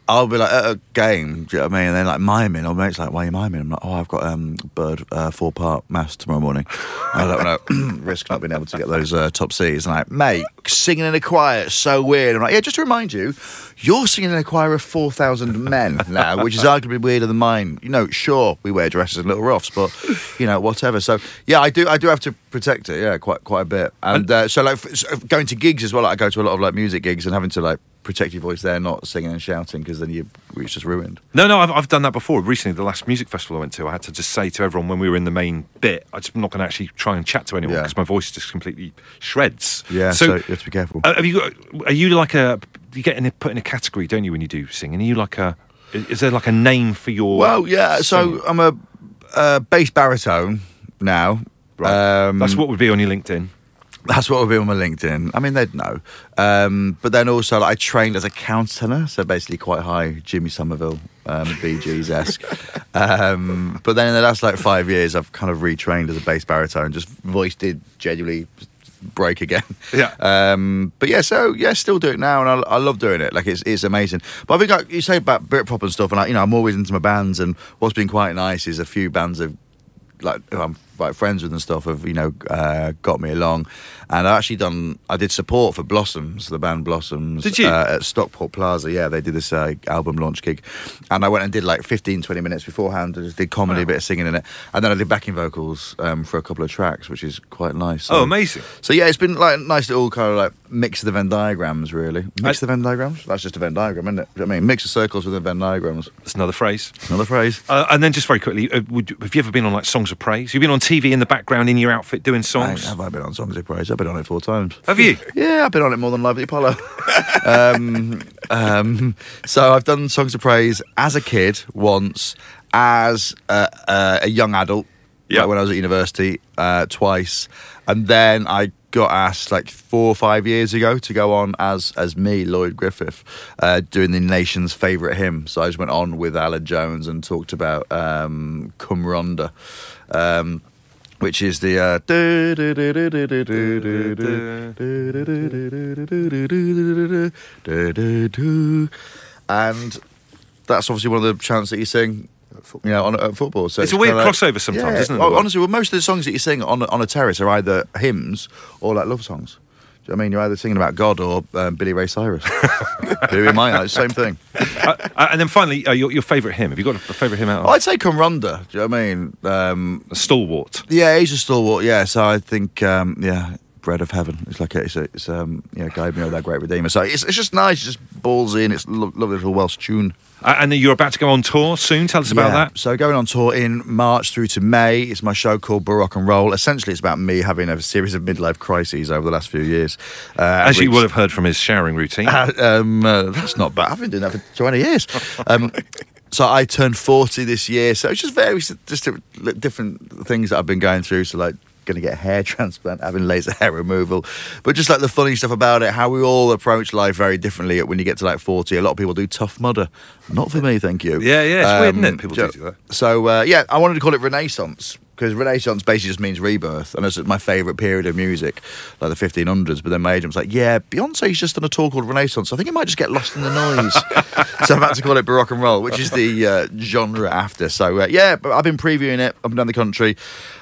Speaker 2: I'll be like at a game. Do you know what I mean? And then like miming, or mate's like, "Why are you miming?" I'm like, "Oh, I've got um bird uh, four part mass tomorrow morning. I don't want [clears throat] to risk not being able to get those uh, top C's." And like, mate, singing in a choir, it's so weird. I'm like, "Yeah, just to remind you." You're singing in a choir of 4,000 men now, which is arguably weirder than mine. You know, sure, we wear dresses and little ruffs, but, you know, whatever. So, yeah, I do I do have to protect it, yeah, quite quite a bit. And uh, so, like, f- so going to gigs as well, like, I go to a lot of, like, music gigs and having to, like, protect your voice there, not singing and shouting, because then you, it's just ruined.
Speaker 1: No, no, I've, I've done that before. Recently, the last music festival I went to, I had to just say to everyone when we were in the main bit, I'm just not going to actually try and chat to anyone
Speaker 2: Yeah.
Speaker 1: because my voice just completely shreds.
Speaker 2: Yeah, so, you have to be careful.
Speaker 1: uh, have you got? Are you like a? You get in put in a category, don't you, when you do singing? Are you like a? Is there like a name for your?
Speaker 2: Well, yeah. So
Speaker 1: singing?
Speaker 2: I'm a uh, bass baritone now.
Speaker 1: Right.
Speaker 2: Um,
Speaker 1: That's what would be on your LinkedIn.
Speaker 2: That's what would be on my LinkedIn. I mean, they'd know. Um, but then also, like, I trained as a countertenor, so basically quite high Jimmy Somerville, um, Gees esque. [laughs] um, but then in the last like five years, I've kind of retrained as a bass baritone. Just voice did genuinely break again.
Speaker 1: Yeah.
Speaker 2: Um, but yeah, so yeah, still do it now, and I, I love doing it. Like it's it's amazing. But I think like you say about Britpop and stuff, and like you know, I'm always into my bands, and what's been quite nice is a few bands have like I'm like friends with and stuff have you know uh, got me along, and I actually done I did support for Blossoms, the band Blossoms.
Speaker 1: Did you?
Speaker 2: uh, at Stockport Plaza? Yeah, they did this uh, album launch gig, and I went and did like 15, 20 minutes beforehand. I just did comedy, a bit of singing in it, and then I did backing vocals um, for a couple of tracks, which is quite nice. So-
Speaker 1: Oh, amazing.
Speaker 2: So yeah, it's been like a nice little kind of like mix of the Venn diagrams, really. Mix
Speaker 1: I-
Speaker 2: the Venn diagrams. That's just a Venn diagram, isn't it? Do you know what I mean, mix of circles with the Venn diagrams.
Speaker 1: That's another phrase.
Speaker 2: Another phrase.
Speaker 1: Uh, and then just very quickly, uh, would, have you ever been on like songs of praise? You've been on TV in the background in your outfit doing songs.
Speaker 2: have I been on Songs of Praise? I've been on it four times.
Speaker 1: Have you?
Speaker 2: Yeah, I've been on it more than Live at the Apollo. [laughs] um, um, so I've done Songs of Praise as a kid once, as uh, a young adult,
Speaker 1: Yeah.
Speaker 2: like when I was at university, uh, twice, and then I got asked like four or five years ago to go on as as me, Lloyd Griffith, uh, doing the nation's favourite hymn. So I just went on with Aled Jones and talked about um, Cwm Rhondda. Um, which is the uh, and that's obviously one of the chants that you sing you know, on at football. So
Speaker 1: It's a weird
Speaker 2: like-
Speaker 1: crossover sometimes,
Speaker 2: Yeah.
Speaker 1: isn't it,
Speaker 2: Well,
Speaker 1: the one?
Speaker 2: honestly, well, most of the songs that you sing on on a terrace are either hymns or like love songs. Do you know what I mean? You're either singing about God or um, Billy Ray Cyrus. [laughs] Who mind, like, same thing.
Speaker 1: uh, uh, and then finally, uh, your, your favourite hymn. Have you got a favourite hymn out?
Speaker 2: I'd say Cwm Rhondda. Do you know what I mean? Um,
Speaker 1: a stalwart.
Speaker 2: Yeah, he's a stalwart. Yeah, so I think um, yeah, bread of heaven. It's like it's a, it's um, yeah, guide me, oh that great redeemer. So it's, it's just nice, just ballsy, and it's lo- lovely little Welsh tune.
Speaker 1: Uh, and then you're about to go on tour soon. Tell us about
Speaker 2: Yeah.
Speaker 1: that.
Speaker 2: So going on tour in March through to May. It's my show called Baroque and Roll. Essentially, it's about me having a series of midlife crises over the last few years. Uh,
Speaker 1: As you
Speaker 2: which-
Speaker 1: will have heard from his showering routine.
Speaker 2: uh, um, uh, that's not bad. I've been doing that for 20 years. [laughs] Um, so I turned 40 this year. So it's just various, just different things that I've been going through. So like going to get a hair [laughs] transplant, having laser hair removal, but just like the funny stuff about it, how we all approach life very differently when you get to like 40. A lot of people do tough mudder. Not for me, thank you.
Speaker 1: Yeah, yeah, it's weird, isn't it?
Speaker 2: Um,
Speaker 1: People
Speaker 2: so-
Speaker 1: do do that.
Speaker 2: So uh, yeah, I wanted to call it Renaissance because Renaissance basically just means rebirth, and it's my favourite period of music, like the 1500s. But then my agent was like, "Yeah, Beyonce's just done a tour called Renaissance. I think it might just get lost in the noise." [laughs] so I'm about to call it Baroque and Roll, which is the uh, genre after. So uh, yeah, but I've been previewing it up and down the country,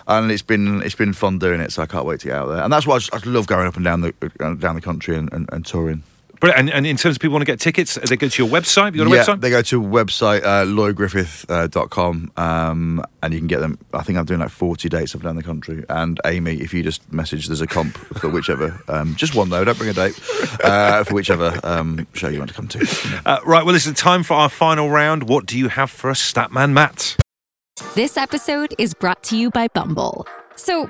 Speaker 2: and it's been it's been fun doing it. So I can't wait to get out there, and that's why I, just, I love going up and down the uh, down the country and, and, and touring.
Speaker 1: But and, and in terms of people want to get tickets, they go to your website. Have you got a
Speaker 2: yeah,
Speaker 1: website?
Speaker 2: they go to website uh, lloydgriffith.com um, and you can get them. I think I'm doing like 40 dates up and down the country. And Amy, if you just message, there's a comp for whichever, um, just one though, don't bring a date, uh, for whichever um, show you want to come to.
Speaker 1: Uh, right. Well, listen. Time for our final round. What do you have for us, Statman Matt?
Speaker 5: This episode is brought to you by Bumble. So,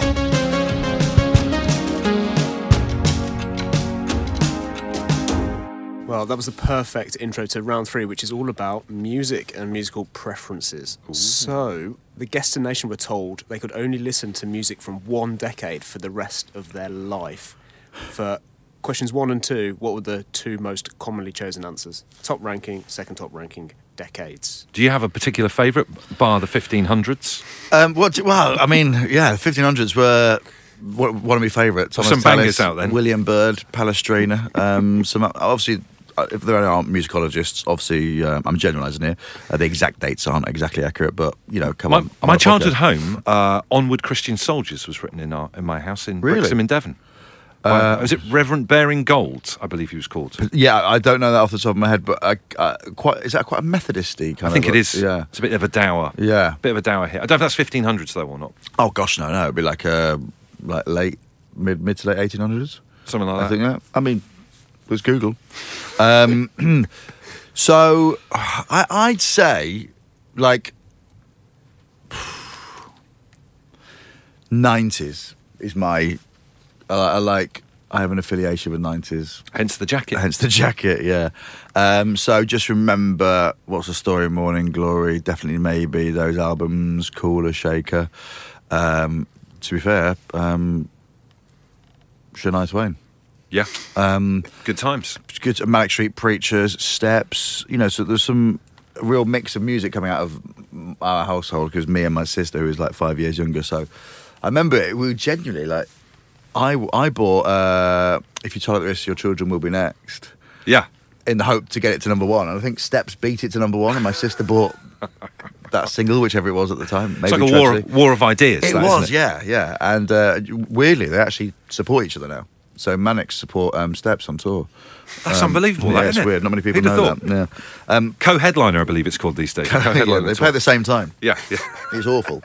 Speaker 3: Well, that was the perfect intro to round three, which is all about music and musical preferences. So, the Guestination were told they could only listen to music from one decade for the rest of their life. For questions one and two, what were the two most commonly chosen answers? Top ranking, second top ranking, decades.
Speaker 1: Do you have a particular favourite, bar the 1500s?
Speaker 2: Um, what? Well, I mean, yeah, the 1500s were one one of my favourites. Thomas
Speaker 1: Some bangers out then.
Speaker 2: William Byrd, Palestrina. Um, some obviously. Uh, If there aren't musicologists, obviously um, I'm generalising here. Uh, the exact dates aren't exactly accurate, but you know, come
Speaker 1: My,
Speaker 2: on. on
Speaker 1: my childhood home, uh, Onward Christian Soldiers, was written in our in my house in
Speaker 2: Really?
Speaker 1: Brixham in Devon. By- was it Reverend Baring-Gould? I believe he was called.
Speaker 2: Yeah, I don't know that off the top of my head, but uh, uh, quite is that quite a Methodisty kind
Speaker 1: I think
Speaker 2: of?
Speaker 1: it is.
Speaker 2: Yeah.
Speaker 1: it's a bit of a dower.
Speaker 2: Yeah.
Speaker 1: bit of a dower hit. I don't know if that's 1500s though or not.
Speaker 2: Oh gosh, no, no, it'd be like uh, like late mid mid to late 1800s.
Speaker 1: Something like
Speaker 2: I
Speaker 1: that.
Speaker 2: I think that. I mean, let's Google. Um, [clears throat] so I, I'd say like nineties is my. Uh, I like. I have an affiliation with nineties.
Speaker 1: Hence the jacket.
Speaker 2: Hence the jacket, yeah. Um, so just remember, what's the story? Morning Glory, definitely, maybe those albums, Kula, Shaker. Um, to be fair, um, Shania Twain.
Speaker 1: Yeah,
Speaker 2: Um,
Speaker 1: good times.
Speaker 2: good Manic Street Preachers, Steps. You know, so there's some real mix of music coming out of our household because me and my sister, who is like five years younger, so I remember it. We were genuinely like, I I bought uh, "If You Tolerate This, Your Children Will Be Next"
Speaker 1: Yeah,
Speaker 2: in the hope to get it to number one, and I think Steps beat it to number one, and my sister bought [laughs] that single, whichever it was at the time.
Speaker 1: it's
Speaker 2: Maybe
Speaker 1: like a war war of ideas.
Speaker 2: It
Speaker 1: that,
Speaker 2: was,
Speaker 1: it?
Speaker 2: yeah, yeah. And uh, weirdly, they actually support each other now. So Manics support um, Steps on tour.
Speaker 1: That's
Speaker 2: Um,
Speaker 1: unbelievable.
Speaker 2: Yeah,
Speaker 1: that,
Speaker 2: it's
Speaker 1: it?
Speaker 2: weird. Not many people
Speaker 1: Who'd have
Speaker 2: know
Speaker 1: thought?
Speaker 2: that. Yeah. Um,
Speaker 1: Co-headliner, I believe it's called these days. [laughs] Co-headliner
Speaker 2: they
Speaker 1: tour.
Speaker 2: play at the same time.
Speaker 1: Yeah, yeah. [laughs]
Speaker 2: It's awful.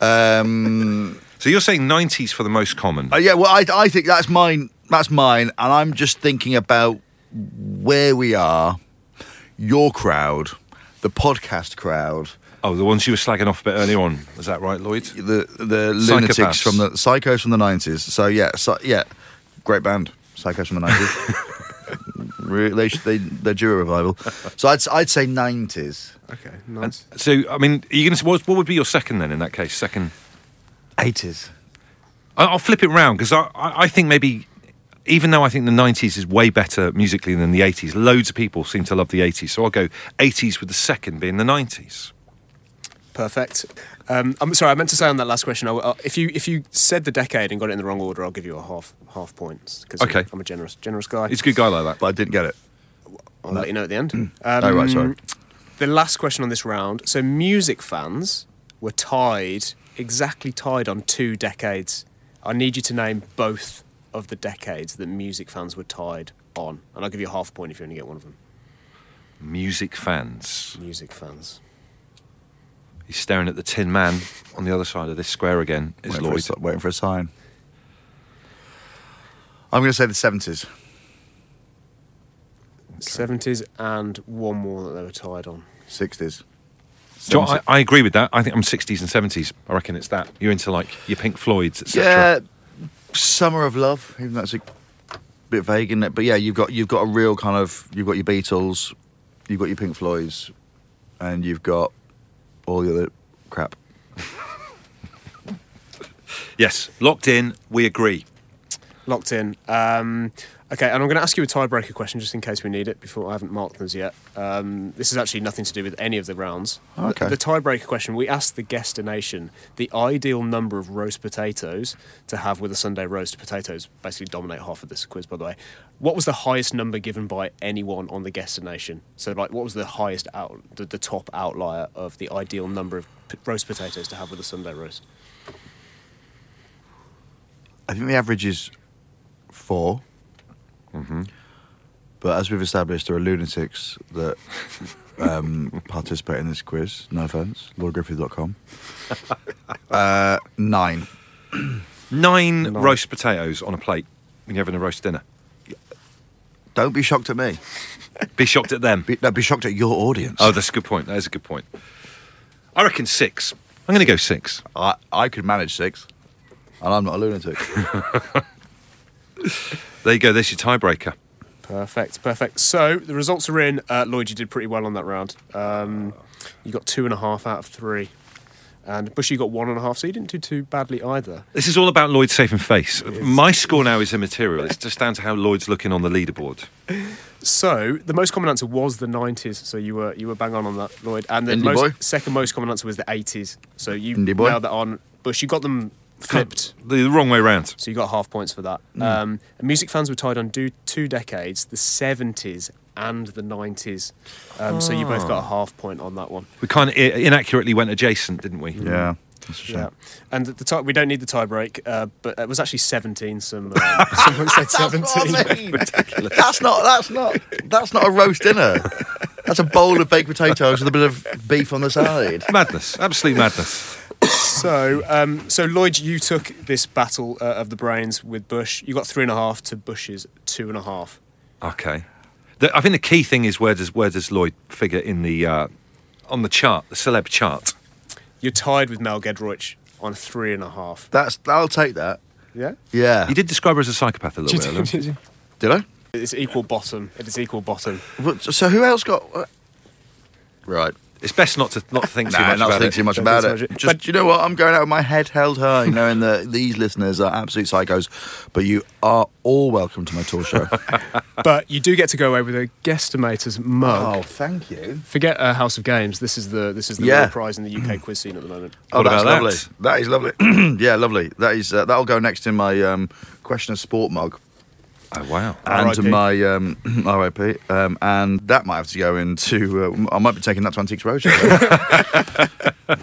Speaker 2: um, [laughs]
Speaker 1: So you're saying 90s for the most common?
Speaker 2: uh, yeah, well, I, I think that's mine. That's mine, and I'm just thinking about where we are, your crowd, the podcast crowd,
Speaker 1: oh, the ones you were slagging off a bit earlier on. Is that right, Lloyd?
Speaker 2: the the lunatics from the psychos from the nineties. So yeah, so, yeah, great band, psychos from the nineties. [laughs] Re- they, should- they they're due a revival. So I'd I'd say nineties,
Speaker 3: Okay, nice.
Speaker 1: So, I mean, are you going to what, what would be your second then in that case? Second,
Speaker 2: eighties.
Speaker 1: I- I'll flip it round because I, I I think maybe. Even though I think the 90s is way better musically than the 80s, loads of people seem to love the 80s. So I'll go 80s with the second being the 90s.
Speaker 3: Perfect. Um, I'm sorry, I meant to say on that last question. I, I, if you if you said the decade and got it in the wrong order, I'll give you a half half points because
Speaker 1: Okay.
Speaker 3: I'm a generous generous guy.
Speaker 1: He's a good guy like that.
Speaker 2: But I didn't get it.
Speaker 3: I'll let you know at the end. Um,
Speaker 2: Oh, right, sorry.
Speaker 3: The last question on this round. So music fans were tied, exactly tied on two decades. I need you to name both of the decades that music fans were tied on, and I'll give you a half point if you only get one of them.
Speaker 1: Music fans.
Speaker 3: Music fans.
Speaker 1: He's staring at the Tin Man on the other side of this square again. Is
Speaker 2: Waiting for, a,
Speaker 1: Lloyd?
Speaker 2: waiting for a sign. I'm going to say the seventies.
Speaker 3: 70s and one more that they were tied on.
Speaker 2: Sixties.
Speaker 1: Do you know what, I, I agree with that. I think I'm 60s and 70s. I reckon it's that. You're into like your Pink Floyds, etc.
Speaker 2: Yeah, Summer of Love. Even though that's a bit vague, isn't it? But yeah, you've got you've got a real kind of you've got your Beatles, you've got your Pink Floyds, and you've got all the other crap. [laughs]
Speaker 1: Yes, locked in. We agree.
Speaker 3: Locked in. Um, okay, and I'm going to ask you a tiebreaker question just in case we need it before I haven't marked those yet. Um, this is actually nothing to do with any of the rounds.
Speaker 2: Okay.
Speaker 3: The, the tiebreaker question we asked the Guestination the ideal number of roast potatoes to have with a Sunday roast. Potatoes basically dominate half of this quiz, by the way. What was the highest number given by anyone on the Guestination? So, like, what was the highest out, the, the top outlier of the ideal number of p- roast potatoes to have with a Sunday roast?
Speaker 2: I think the average is 4
Speaker 1: Mm-hmm.
Speaker 2: But as we've established, there are lunatics that um, [laughs] participate in this quiz. No offence, lloydgriffith.com. [laughs] Uh, [clears throat] nine.
Speaker 1: Nine roast potatoes on a plate when you're having a roast dinner.
Speaker 2: Don't be shocked at me. [laughs]
Speaker 1: Be shocked at them.
Speaker 2: Be, no, be shocked at your audience.
Speaker 1: Oh, that's a good point. That is a good point. I reckon six. I'm going to go six.
Speaker 2: I, I could manage six, and I'm not a lunatic.
Speaker 1: There you go. There's your tiebreaker.
Speaker 3: Perfect, perfect. So the results are in. Uh, Lloyd, you did pretty well on that round. Um, you got two and a half out of three. And Bushy you got one and a half, so you didn't do too badly either.
Speaker 1: This is all about Lloyd's safe and face. My score now is immaterial. It's just down to how Lloyd's looking on the leaderboard.
Speaker 3: So the most common answer was the 90s, so you were you were bang on on that, Lloyd. And the most, second most common answer was the 80s, so you
Speaker 2: Indie boy.
Speaker 3: nailed that on. Bush, you got them flipped.
Speaker 1: The wrong way round.
Speaker 3: So you got half points for that.
Speaker 2: Hmm.
Speaker 3: Um, music fans were tied on do, two decades, the 70s and the 90s. Um, So you both got a half point on that one.
Speaker 1: We kind of inaccurately went adjacent, didn't we?
Speaker 2: yeah, that's a shame.
Speaker 3: Yeah. And the tie, we don't need the tie break, uh, but it was actually 17. Some um, someone said 17. [laughs]
Speaker 2: That's not. That's not. That's not a roast dinner. That's a bowl of baked potatoes with a bit of beef on the side.
Speaker 1: Madness. Absolute madness.
Speaker 3: So, um, so Lloyd, you took this battle uh, of the brains with Bush. You got three and a half to Bush's two and a half.
Speaker 1: Okay. The, I think the key thing is where does where does Lloyd figure in the uh, on the chart, the celeb chart?
Speaker 3: You're tied with Mel Giedroyc on three and a half.
Speaker 2: That's. I'll take that.
Speaker 3: Yeah.
Speaker 2: Yeah.
Speaker 1: You did describe her as a psychopath a little bit. Ellen. [laughs]
Speaker 2: Did I?
Speaker 3: It's equal bottom. It is equal bottom.
Speaker 2: What- So who else got? what? Right.
Speaker 1: It's best not to not to think [laughs] too
Speaker 2: Nah,
Speaker 1: much
Speaker 2: not
Speaker 1: about
Speaker 2: think
Speaker 1: it.
Speaker 2: too much about it.
Speaker 3: much.
Speaker 2: Just,
Speaker 3: But-
Speaker 2: you know what? I'm going out with my head held high, knowing that [laughs] these listeners are absolute psychos. But you are all welcome to my tour show. [laughs]
Speaker 3: But you do get to go away with a guestimator's mug.
Speaker 2: oh, thank you.
Speaker 3: Forget uh, House of Games. This is the this is the
Speaker 2: Yeah.
Speaker 3: real prize in the UK [clears throat] quiz scene at the moment.
Speaker 2: Oh,
Speaker 1: What
Speaker 2: that's
Speaker 1: about
Speaker 2: lovely.
Speaker 1: that?
Speaker 2: That is lovely. [clears throat] yeah, lovely. That is uh, that'll go next in my um, question of sport mug.
Speaker 1: Oh wow.
Speaker 2: and to my um, [clears throat] RIP, um, and that might have to go into. Uh, I might be taking that to Antiques Roadshow. [laughs] [laughs]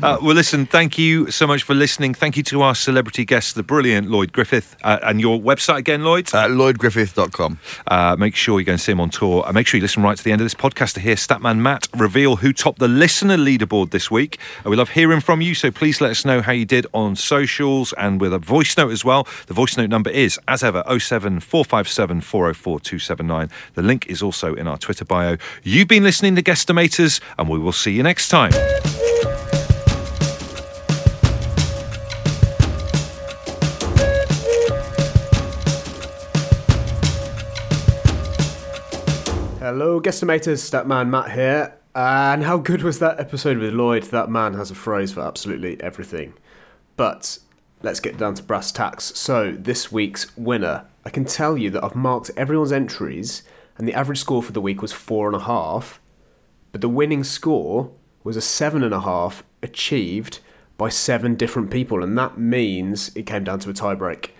Speaker 1: Uh, well, listen, thank you so much for listening. Thank you to our celebrity guest, the brilliant Lloyd Griffith. Uh, and your website again, Lloyd?
Speaker 2: uh, LloydGriffith.com.
Speaker 1: Uh, make sure you go and see him on tour. And make sure you listen right to the end of this podcast to hear Statman Matt reveal who topped the listener leaderboard this week. Uh, we love hearing from you, so please let us know how you did on socials and with a voice note as well. The voice note number is, as ever, 07457 404 279. The link is also in our Twitter bio. You've been listening to Guestimators, and we will see you next time.
Speaker 3: Hello, guestimators. Statman Matt here. And how good was that episode with Lloyd? That man has a phrase for absolutely everything. But let's get down to brass tacks. So, this week's winner. I can tell you that I've marked everyone's entries, and the average score for the week was four and a half. But the winning score was a seven and a half achieved by seven different people, and that means it came down to a tiebreak.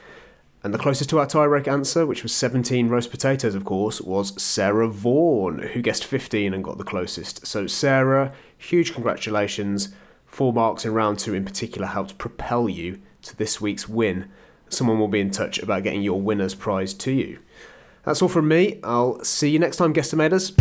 Speaker 3: And the closest to our tiebreak answer, which was 17 roast potatoes, of course, was Sarah Vaughan, who guessed 15 and got the closest. So, Sarah, huge congratulations. Four marks in round two in particular helped propel you to this week's win. Someone will be in touch about getting your winner's prize to you. That's all from me. I'll see you next time, guestimators.